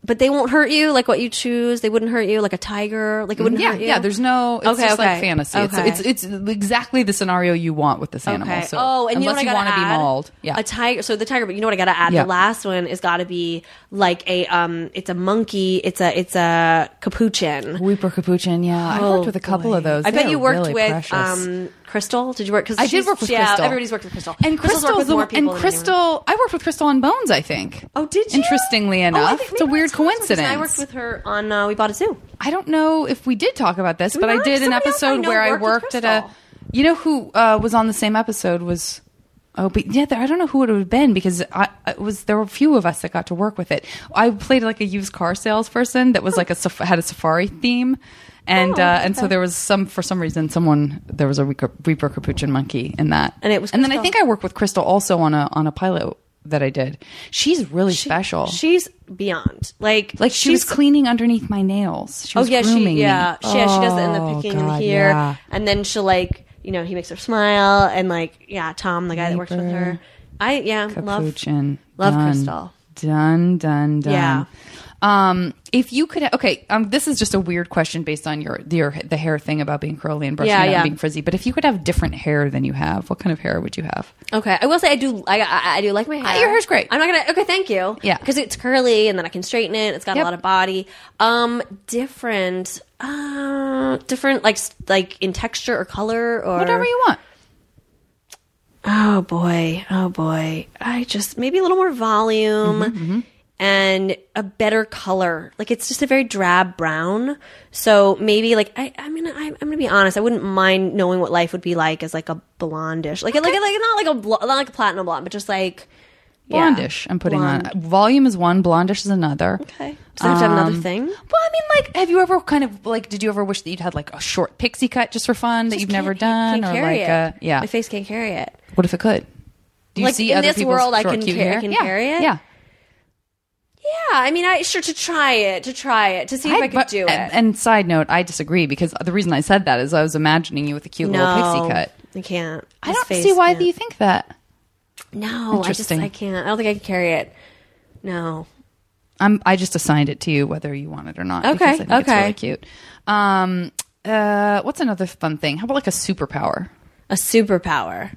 but they won't hurt you like what you choose. They wouldn't hurt you like a tiger. Like it wouldn't Yeah, hurt you. yeah. There's no. It's Okay, just like okay. fantasy. Okay. It's, it's it's exactly the scenario you want with this animal. Okay. So oh, and you know unless what I you want to be mauled, yeah. A tiger. So the tiger, but you know what I gotta add? Yeah. The last one is gotta be like a um. It's a monkey. It's a it's a capuchin. Weeper capuchin. Yeah, I worked with a couple of those. I bet They're you worked really with precious. um Crystal. Did you work? Cause I did work with yeah, Crystal. Everybody's worked with Crystal. and Crystal, with the, more and people than. Crystal, I worked with Crystal on Bones. I think. Oh, did you? Interestingly Oh, enough, think it's a weird that's what it was, 'cause coincidence. I worked with her on uh, We Bought a Zoo. I don't know if we did talk about this, but I did an I episode know where I worked at a. You know who uh, was on the same episode was. Oh, but yeah, there, I don't know who it would have been because I it was there were a few of us that got to work with it. I played like a used car salesperson that was like a saf- had a safari theme, and Oh, uh, and so there was some for some reason someone there was a Reaper, Reaper Capuchin monkey in that, And it was and then I think I worked with Crystal also on a on a pilot that I did. She's really special. She's beyond. Like like she was she's- cleaning underneath my nails. She Oh yeah, she yeah, she, yeah, she does it in the Oh, picking God, in here, yeah. and then she'll like you know he makes her smile, and like yeah, Tom, the guy that works with her, I yeah love Capuchin. love Done. Crystal. Done, done, done. Yeah. Um, if you could, okay, um, this is just a weird question based on your, your the hair thing about being curly and brushing Yeah, it out yeah. and being frizzy. But if you could have different hair than you have, what kind of hair would you have? Okay, I will say I do. I, I, I do like my hair. Uh, your hair's great. I'm not gonna. Okay, thank you. Yeah. because it's curly and then I can straighten it. It's got Yep. a lot of body. Um, different. Uh, different like s- like in texture or color or Whatever you want. Oh boy, oh boy. I just maybe a little more volume Mm-hmm, and a better color. Like it's just a very drab brown. So maybe like I, I mean I, I'm gonna be honest. I wouldn't mind knowing what life would be like as like a blondish, like like like not like a not like a platinum blonde, but just like Yeah. blondish. I'm putting Blonde. on. Volume is one, blondish is another. Okay. Does have to have another Um, thing? Well, I mean, like, have you ever kind of like? Did you ever wish that you'd had like a short pixie cut just for fun that Just you've never done, can't or carry like, it. uh, yeah? My face can't carry it. What if it could? Do you Like, see in other this people's world, I can I can yeah. carry it? Yeah, Yeah, I mean, I sure to try it, to try it, to see if I, could but- do it. And, and side note, I disagree because the reason I said that is I was imagining you with a cute little pixie cut. I can't. I His don't see why can't. you think that. No, I just Interesting. I can't. I don't think I can carry it. No. I'm I just assigned it to you whether you want it or not. Okay, I think it's okay. really cute. Um, uh, what's another fun thing? How about like a superpower? A superpower.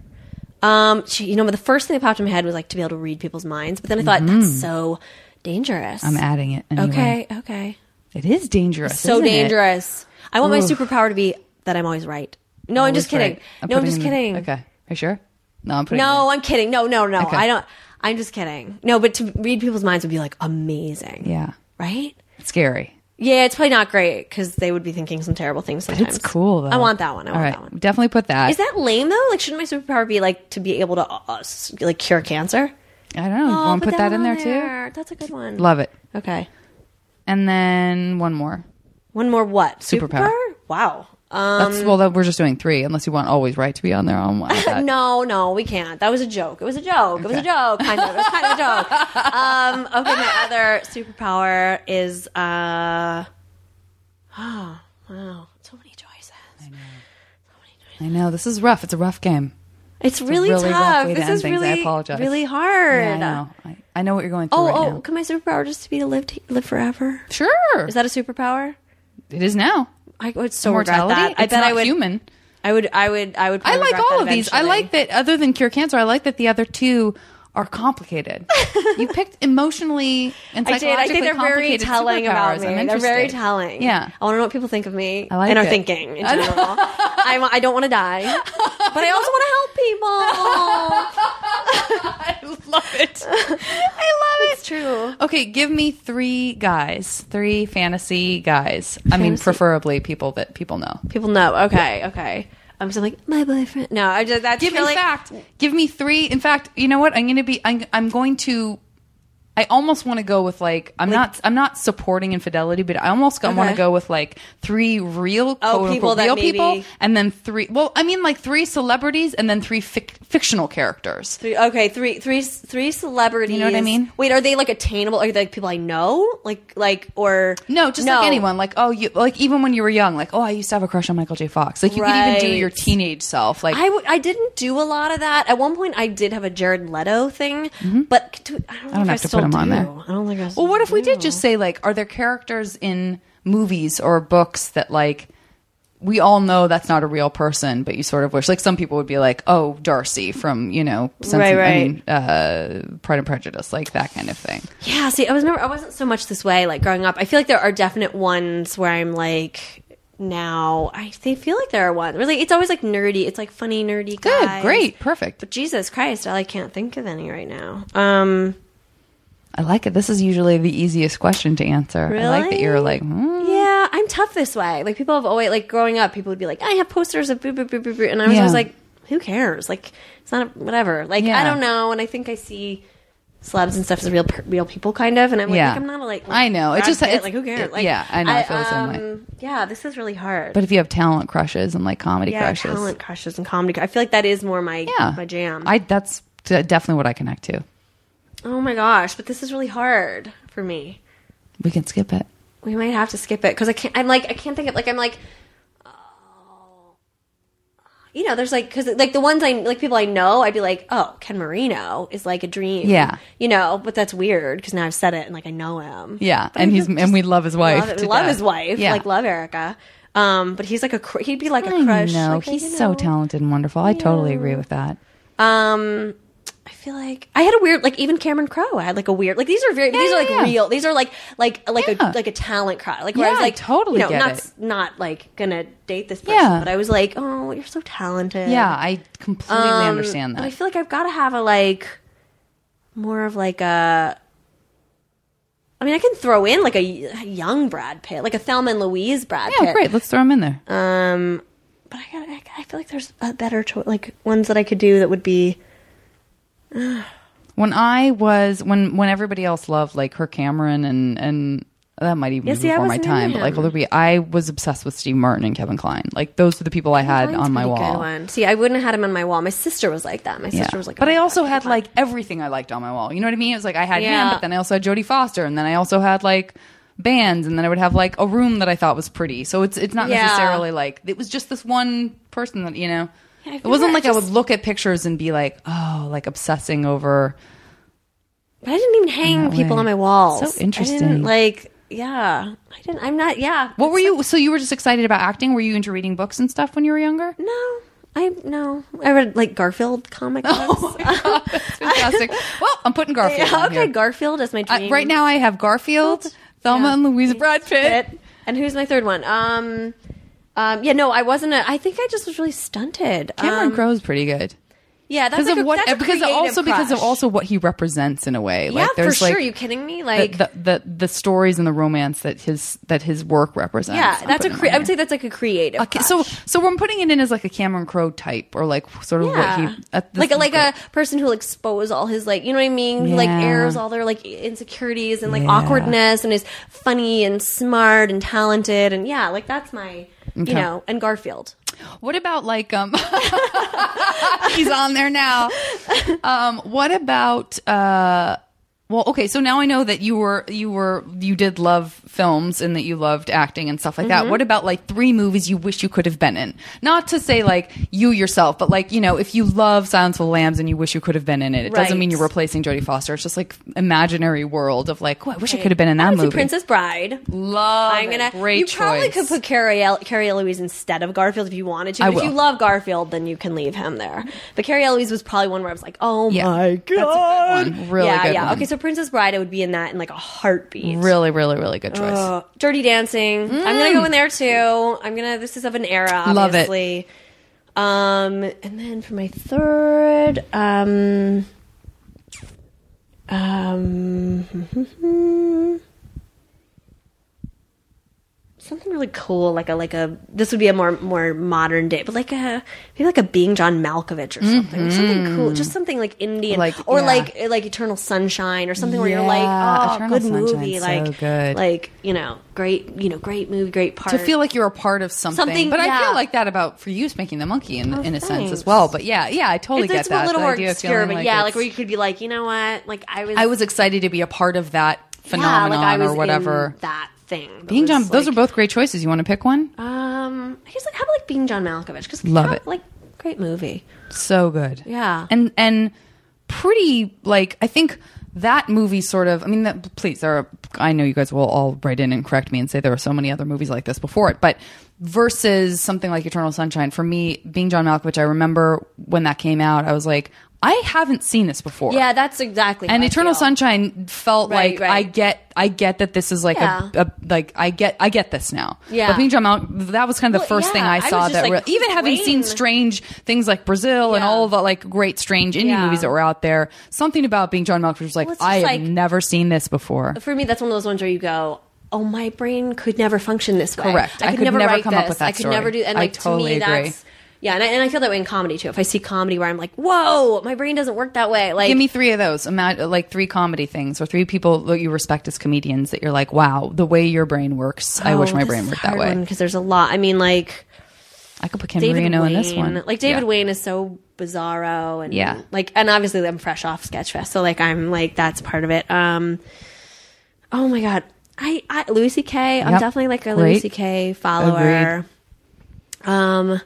Um, you know, the first thing that popped in my head was like to be able to read people's minds, but then I thought that's so dangerous. I'm adding it. Anyway. Okay, okay. It is dangerous. So isn't it? dangerous. I want my superpower to be that I'm always right. No, I'm just kidding. right. I'm no, I'm just in- kidding. Okay. Are you sure? No, I'm putting. No, I'm kidding. No, no, no. Okay. I don't. I'm just kidding. No, but to read people's minds would be like amazing. Yeah. Right? It's scary. Yeah, it's probably not great because they would be thinking some terrible things sometimes. It's cool though. I want that one. I All want right. that one. Definitely put that. Is that lame though? Like, shouldn't my superpower be like to be able to uh, like cure cancer? I don't know. you want to put that in there too? That's a good one. Love it. Okay. And then one more. One more what? Superpower. Wow. Um, That's well. That we're just doing three, unless you want always right to be on there. On one. no, no, we can't. That was a joke. It was a joke. It was a joke. Kind of. It was kind of a joke. Um, okay, my other superpower is uh, oh wow, so many choices. I know this is rough. It's a rough game. It's really, really tough. to This is things. I really, apologize. really hard. Yeah, I know. I, I know what you're going through Oh, right oh, now. can my superpower just be to live to live forever? Sure, Is that a superpower? it is now. I would so regret Immortality. that. I It's bet not I would. human. I would. I would. I would. I like all of these. I like that. Other than cure cancer, I like that the other two are complicated. you picked emotionally and I did. I think they're very telling about me. They're very telling. Yeah. I want to know what people think of me I like and are thinking in general. I'm, I don't want to die, but I also want to help people. I love it. I love it. it's true. Okay, give me three guys, three fantasy guys. I mean, preferably people that people know. People know. Okay. Okay. I'm just like my boyfriend. No, I just that's Give really, in fact, give me three. In fact, you know what? I'm going to be. I'm, I'm going to. I almost want to go with like I'm not I'm not supporting infidelity, but I almost want to go with like three real quote Oh, people unquote real maybe- people, and then three. Well, I mean like three celebrities, and then three fic- fictional characters. Three, okay, three, three, three celebrities. You know what I mean? Wait, are they like attainable? Are they like people I know? Like, like, or No, just like anyone. Like oh, you like even when you were young, like oh, I used to have a crush on Michael J. Fox. Like you could even do your teenage self. Like I, w- I didn't do a lot of that. At one point, I did have a Jared Leto thing, mm-hmm. but do, I don't, know don't if have I to still him on do. there. I don't think I. Well, what if we did just say like, are there characters in movies or books that like we all know that's not a real person, but you sort of wish like some people would be like, oh, Darcy from you know, Sense Right, and- I mean, uh, Pride and Prejudice, like that kind of thing. Yeah, see, I was never, I wasn't so much this way. Like growing up, I feel like there are definite ones where I'm like. Now I they feel like there are ones. Really, it's always like nerdy. It's like funny nerdy Good, guys. great, perfect. But Jesus Christ, I like, can't think of any right now. Um, I like it. This is usually the easiest question to answer. I like that you're like, hmm. Yeah, I'm tough this way. Like people have always like growing up, people would be like, I have posters of boo boo boo boo boo, and I was Yeah. always like, who cares? Like it's not a, whatever. Like Yeah. I don't know, and I think I see celebs and stuff as real real people, kind of, and I'm like, Yeah. like, I'm not a, like, I know. It just- it's- like who cares? it- Like, yeah, I know. I feel the same way. um, Yeah, this is really hard. but if you have talent crushes and like comedy yeah, crushes, talent crushes and comedy. I feel like that is more my yeah, my jam. I that's definitely what I connect to. Oh my gosh, but this is really hard for me. We can skip it. We might have to skip it because I can't. I'm like I can't think of like I'm like. oh. You know, there's like because like the ones I like people I know, I'd be like, oh, Ken Marino is like a dream. Yeah. you know, but that's weird because now I've said it and like I know him. Yeah, But and he's and we love his wife. love, love his wife. Yeah. like love Erica. Um, but he's like a he'd be like a crush. know like, he's you so talented and wonderful. I totally agree with that. Um, I feel like I had a weird like even Cameron Crowe. I had like a weird like these are very these are like yeah, yeah. real. These are like like like Yeah. a like a talent crush. Like where I was like totally you know not it. not like gonna date this person, Yeah. but I was like oh you're so talented. Yeah, I completely Um, understand and I feel like I've got to have a like more of like a. I mean, I can throw in like a young Brad Pitt, like a Thelma and Louise Brad Yeah, Pitt. great. Let's throw him in there. Um, but I got. I, I feel like there's a better choice, like ones that I could do that would be. When I was when when everybody else loved like her Cameron and and that might even Yeah, be before my time, but like him. Olivia, I was obsessed with Steve Martin and Kevin Kline. Like those were the people I had Mine's on my wall. See, I wouldn't have had him on my wall. My sister was like that. My Yeah. sister was like, but oh I also God, had like everything I liked on my wall. You know what I mean? It was like I had him, Yeah. but then I also had Jodie Foster, and then I also had like bands, and then I would have like a room that I thought was pretty. So it's it's not Yeah. necessarily like it was just this one person that you know. It wasn't like I just- would look at pictures and be like, oh, like obsessing over. But I didn't even hang people way. on my walls. So I interesting. like, yeah, I didn't. I'm not. Yeah. What were you? So you were just excited about acting? Were you into reading books and stuff when you were younger? No, I no. I read like Garfield comic books. Fantastic. well, I'm putting Garfield. yeah, okay. Garfield is my Uh, right now, I have Garfield, Thelma Yeah. and Louise, Brad Pitt. Pitt. And who's my third one? Um, um, yeah, no, I wasn't. A, I think I just was really stunted. Cameron um, Crowe's pretty good. Yeah, that's because like of a, what because also because of also what he represents in a way yeah, like for there's sure. like Are you kidding me? Like, the, the the stories and the romance that his that his work represents yeah, I'm that's a. Cre- I would say that's like a creative. okay so crush. so I'm putting it in as like a Cameron Crowe type or like sort of Yeah. what he uh, like a, like a person who'll expose all his like you know what I mean who like Yeah. airs all their like insecurities and like Yeah. awkwardness and is funny and smart and talented and yeah like that's my Okay. you know and Garfield What about like um he's on there now. Um what about uh well okay so now I know that you were you were you did love films and that you loved acting and stuff like Mm-hmm. that. What about like three movies you wish you could have been in? Not to say like you yourself, but like you know if you love Silence of the Lambs and you wish you could have been in it, it doesn't mean you're replacing Jodie Foster. It's just like imaginary world of like, oh, I wish I could have been in that movie. Princess Bride Love I'm gonna great you choice. probably could put Cary El- Cary Elwes instead of Garfield if you wanted to I but if will. you love Garfield then you can leave him there but Cary Elwes was probably one where I was like oh Yeah. my That's a good god one. Really yeah yeah one. okay so Princess Bride I would be in that in like a heartbeat really, really, really good choice. Uh, Dirty Dancing. I'm gonna go in there too. I'm gonna. This is of an era, Mm. Love it. obviously. Um, and then for my third, um, um, something really cool, like a like a. This would be a more more modern day, but like a maybe like a Being John Malkovich or something. Something cool, just something like Indian, Mm-hmm. Like, or yeah. like like Eternal Sunshine or something where you're like, Yeah, oh, Eternal good movie, like so good. like you know, great, you know, great movie, great part. to feel like you're a part of something. Something, but I feel like that about for you making the monkey in, Oh, in a sense as well. But yeah, yeah, I totally it's, get it's that. a little more obscure, but yeah, like where you could be like, you know what, like I was, I was excited to be a part of that yeah, phenomenon like I was or whatever. that thing. Being John, those are both great choices. You want to pick one? Um, I guess like how about like Being John Malkovich? Because Love it. Like great movie. So good. Yeah. And and pretty like I think that movie sort of I mean that please there are I know you guys will all write in and correct me and say there are so many other movies like this before it, but versus something like Eternal Sunshine, for me, being John Malkovich, I remember when that came out, I was like, I haven't seen this before. Yeah, that's exactly. and Eternal feel. Sunshine felt Right, like right. I get I get that this is like Yeah. a, a like I get I get this now. Yeah. But being John Mal- that was kind of the Well, first thing yeah, I I saw just that like, re- even having seen strange things like Brazil and Yeah. all the like great strange indie movies that were out there, something about being John Malkovich was like Well, I just have like- never seen this before. For me, that's one of those ones where you go, "Oh, my brain could never function this way." Correct. I could, could never, never come up with that I could story. never do. And I like totally to me, agree. that's yeah. And I, and I feel that way in comedy too. If I see comedy where I'm like, "Whoa, my brain doesn't work that way." Like, Give me three of those. Imagine like three comedy things or three people that you respect as comedians that you're like, wow, the way your brain works. I wish my brain worked that way. because there's a lot. I mean, like I could put Ken David Marino Wain. in this one. Like David Yeah. Wain is so bizarro and Yeah. like and obviously I'm fresh off Sketchfest, so like I'm like that's part of it. Um, oh my god, I, I Louis C.K. I'm definitely like a. Louis C.K. follower. Um,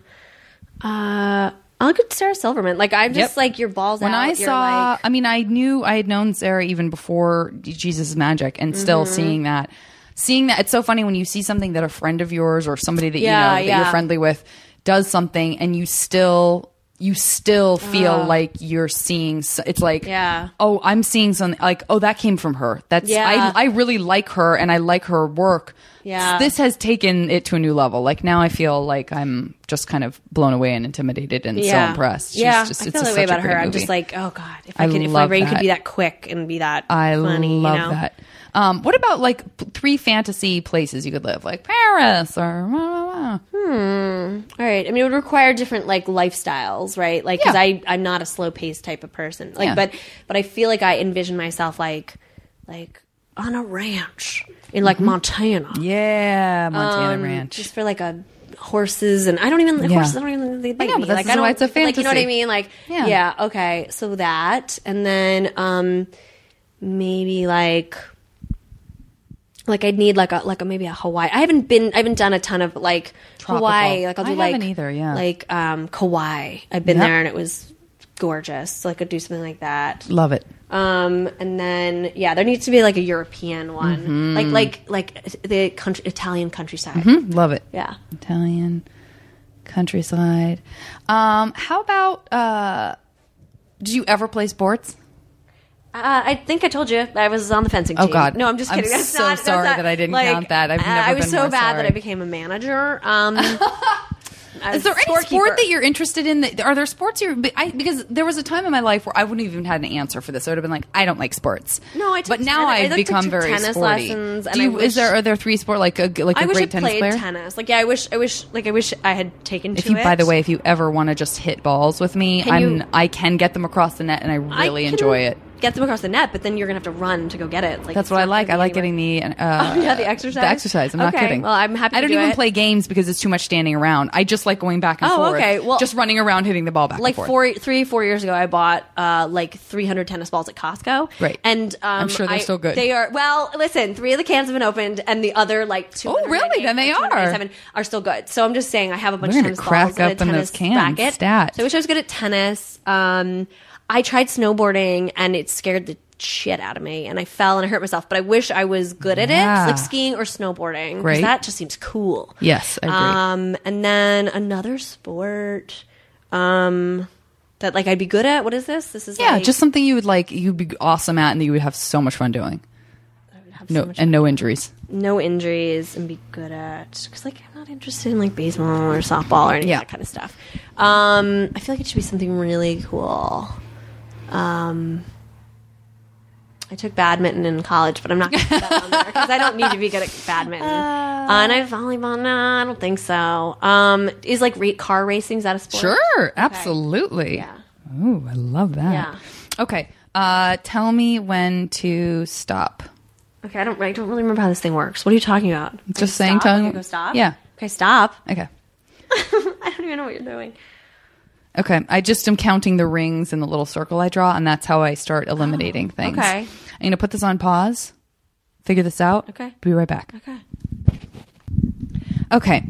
uh, I'll go Sarah Silverman. Like I'm just Yep. like your balls when out. I saw, like, I mean, I knew I had known Sarah even before Jesus Magic, and still Mm-hmm. seeing that, seeing that, it's so funny when you see something that a friend of yours or somebody that Yeah, you know that yeah. you're friendly with does something, and you still. You still feel ah. like you're seeing. s- It's like, Yeah. oh, I'm seeing something. Like, oh, that came from her. That's Yeah. I. I really like her, and I like her work. Yeah. this has taken it to a new level. Like now, I feel like I'm just kind of blown away and intimidated and so impressed. She's yeah, just, I it's feel that way about her. great I'm just like, oh god, if I, I could, if my brain could be that quick and be that I funny, love you know? that. Um, what about like p- three fantasy places you could live, like Paris or blah, blah, blah? Yeah. All right. I mean, it would require different like lifestyles, right? Like, because Yeah. I I'm not a slow paced type of person. Like, Yeah. but but I feel like I envision myself like like on a ranch in like Montana. Yeah, Montana Um, Ranch. just for like a horses and I don't even Yeah. horses. I don't even they bite know, me. but that's like I why don't. it's a Like you know what I mean? Like Yeah. yeah. Okay. So that and then um maybe like. Like I'd need like a like a maybe a Hawaii. I haven't been I haven't done a ton of like Tropical. Hawaii. Like I'll do I like either, yeah. like um Kauai. I've been Yep. there and it was gorgeous. So I could do something like that. Love it. Um, and then yeah, there needs to be like a European one, Mm-hmm. like like like the country, Italian countryside. Mm-hmm. Love it. Yeah. Italian countryside. Um, how about uh did you ever play sports? Uh, I think I told you I was on the fencing team. Oh. God. No, I'm just kidding. I'm. That's so not, sorry not- that I didn't like, count that. I've never uh, never I was been so bad that. I became a manager. Um, Is there any sport that you're interested in? That, are there sports you're I, because there was a time in my life where I wouldn't have even had an answer for this. I would have been like, I don't like sports. No, I took but now I I've become very tennis sporty. lessons, and Do you, wish- is there are there three sport like a like a I wish I great tennis played player? tennis. Like yeah, I wish I wish like I wish I had taken. If to you, it. by the way, if you ever want to just hit balls with me, Can I'm you- I can get them across the net, and I I really can enjoy it. Get them across the net, but then you're gonna have to run to go get it. Like That's what I like. I like anywhere. getting the uh, Oh, yeah, the exercise? The exercise. I'm not kidding. well, I'm happy I to don't do even it. play games because it's too much standing around. I just like going back and Oh, forth. okay. Well- just running around hitting the ball back like and forth. four, three, four years ago, I bought uh, like 300 tennis balls at Costco. Right. and um, I'm sure they're I- still good. They are. Well, listen, three of the cans have been opened, and the other like two. Oh, really? Then they are. are still good. So I'm just saying, I have a bunch We're of tennis crack balls and a up in those tennis cans. racket. Stat. So I wish I was good at tennis. Um, I tried snowboarding, and it scared the shit out of me, and I fell and I hurt myself. But I wish I was good at Yeah. it, like skiing or snowboarding. Great. That just seems cool. Yes, I agree. Um, and then another sport, um, that like I'd be good at. What is this? This is yeah, like, just something you would like. You'd be awesome at, and that you would have so much fun doing. so No, and no injuries. no injuries and be good at because like I'm not interested in like baseball or softball or any Yeah. of that kind of stuff. Um, I feel like it should be something really cool. Um. I took badminton in college, but I'm not going to put that on there because I don't need to be good at badminton. Uh, and I volleyball. No, I don't think so. Um, is like ra- car racing is that a sport? Sure, absolutely. Yeah. Ooh, I love that. Yeah. Okay, uh, tell me when to stop. Okay, I don't. I don't really remember how this thing works. what are you talking about? Just saying. Stop? telling- Okay, go stop. Yeah. Okay, stop. Okay. I don't even know what you're doing. Okay, I just am counting the rings in the little circle I draw, and that's how I start eliminating things. okay. I'm going to put this on pause, figure this out. Okay. Be right back. Okay. Okay.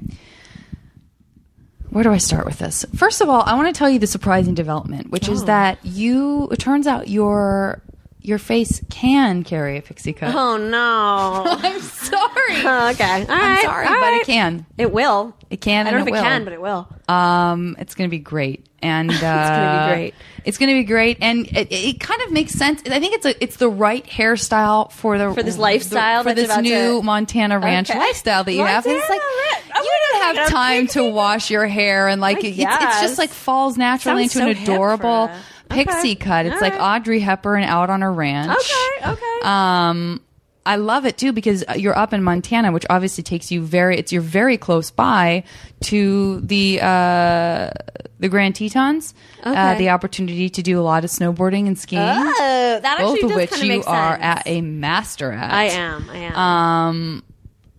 Where do I start with this? First of all, I want to tell you the surprising development, which Oh. is that you. It turns out your your face can carry a pixie cut. Oh no. I'm sorry. okay. All I'm right. sorry, but right. it can. It will. It can. I don't know if it will. can, but it will. Um, it's going to be great, and uh, it's gonna be great. It's going to be great, and it, it kind of makes sense. I think it's a it's the right hairstyle for the For this lifestyle for that's this new to- Montana Ranch Okay. lifestyle that you have. And It's like Montana Oh you don't have time to wash your hair, and like I it's, it's just like falls naturally Sounds into an so for adorable it. Okay. pixie cut. It's All like right. Audrey Hepburn out on a ranch. Okay. Okay. Um, I love it too because you're up in Montana, which obviously takes you very. It's you're very close by to the uh, the Grand Tetons. Uh, the opportunity to do a lot of snowboarding and skiing, oh, that actually both of which you are sense. at a master at. I am. I am. Um,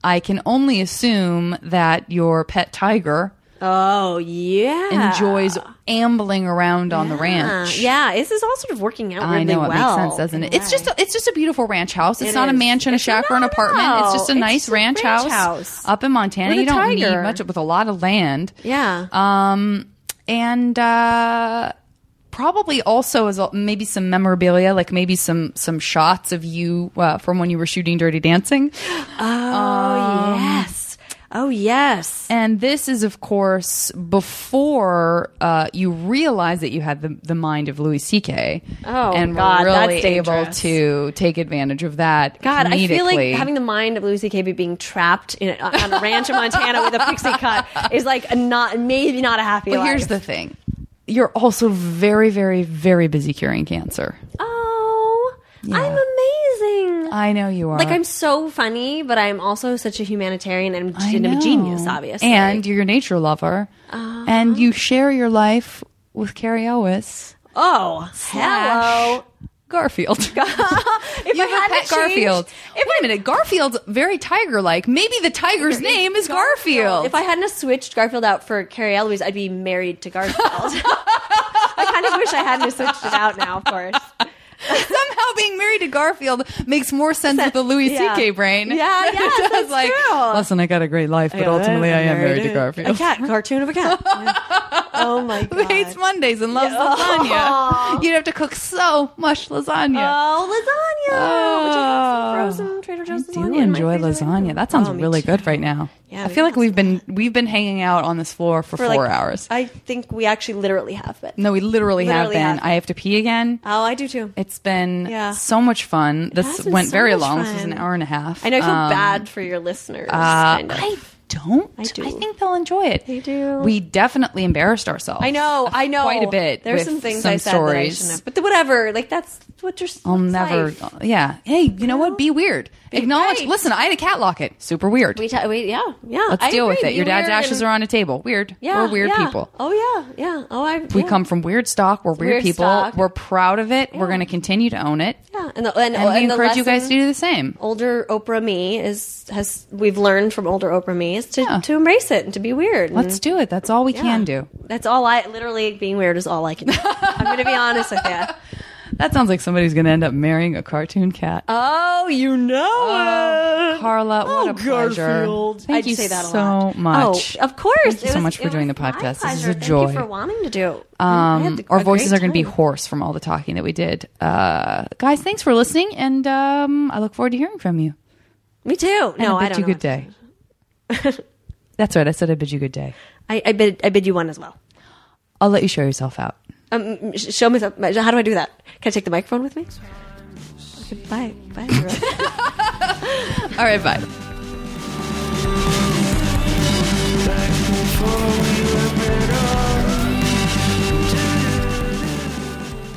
I can only assume that your pet tiger oh yeah. enjoys ambling around on the ranch. Yeah. This is all sort of working out. I really know it well, makes sense, doesn't it? a It's just a, it's just a beautiful ranch house. It's It not a is. mansion, a shack, or an no, apartment. It's just a it's nice just a ranch, ranch house, house. up in Montana. You don't need much with a lot of land. yeah. Um, and uh, probably also as a- maybe some memorabilia, like maybe some some shots of you uh, from when you were shooting Dirty Dancing. oh yes. Oh yes. And this is, of course, before uh, you realize that you had the, the mind of Louis C.K. Oh, and God, were really that's able to take advantage of that. God, I feel like having the mind of Louis C.K. being trapped in on a ranch in Montana with a pixie cut is like a not maybe not a happy But life. here's the thing: you're also very, very, very busy curing cancer. oh, Yeah. I'm amazing. I know you are. Like I'm so funny, but I'm also such a humanitarian and, I and a genius, obviously. And you're a nature lover. Uh-huh. And you share your life with Cary Elwes. oh, hello. Garfield. If you I have had a pet Garfield. if Wait a minute. Garfield's very tiger-like. Maybe the tiger's name is Garfield. If I hadn't switched Garfield out for Cary Elwes, I'd be married to Garfield. I kind of wish I hadn't switched it out now, of course. Somehow being married to Garfield makes more sense with the Louis Yeah. C.K. brain. Yeah, than it yes, does that's like, true. listen, I got a great life, but ultimately I am married to Garfield. A cat, cartoon of a cat. oh my god. Who hates Mondays and loves Yeah. lasagna? You'd have to cook so much lasagna. Oh, lasagna! Oh. Which I have some frozen Trader Joe's I lasagna. do enjoy lasagna. That sounds Oh, really good right now. Yeah, I feel like we've been we've been hanging out on this floor for, For four like- hours. I think we actually literally have been. no, we literally, have been. have. I have to pee again. Oh, I do too. It's been Yeah. so much fun. This went so very long. This was an hour and a half. I know I feel Um, bad for your listeners. Uh, kind of. I don't. I do. I think they'll enjoy it. They do. We definitely embarrassed ourselves. I know, I know. quite a bit. There's with some things some I said that I shouldn't have. But whatever, like that's what you're. I'll never. life. Yeah. Hey, you know what? Be weird. Acknowledge. right. Listen, I had a cat locket. Super weird. We, ta- we yeah, yeah. Let's I deal with agree. it. Your Be dad's ashes and- are on a table. Weird. Yeah, We're weird yeah. people. Oh yeah, yeah. Oh, I. We come from weird stock. We're weird, Weird people. stock. We're proud of it. We're going to continue to own it. Yeah, and the, and, And we and encourage you guys to do the same. Older Oprah me is has we've learned from older Oprah me is to, Yeah. to embrace it and to be weird. Let's do it. That's all we yeah. can do. That's all I literally being weird is all I can do. I'm going to be honest with you. That sounds like somebody's going to end up marrying a cartoon cat. Oh, you know Oh, it. Carla, what Oh, a pleasure. Garfield. Thank I'd you say that a so lot. much. Oh, of course. Thank you It so much for doing the podcast. This is pleasure. a Thank joy. you for wanting to do. Um, our voices are going to be hoarse from all the talking that we did. Uh, guys, thanks for listening, and um, I look forward to hearing from you. Me too. And No, I don't you good day. That's right. I said I bid you good day. I, I bid I bid you one as well. I'll let you show yourself out. Um, sh- show me. some- How do I do that? Can I take the microphone with me? Okay, bye. Bye. everyone. All right, bye.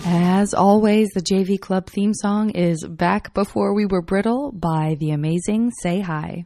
As always, the JV Club theme song is Back Before We Were Brittle by the amazing Say Hi.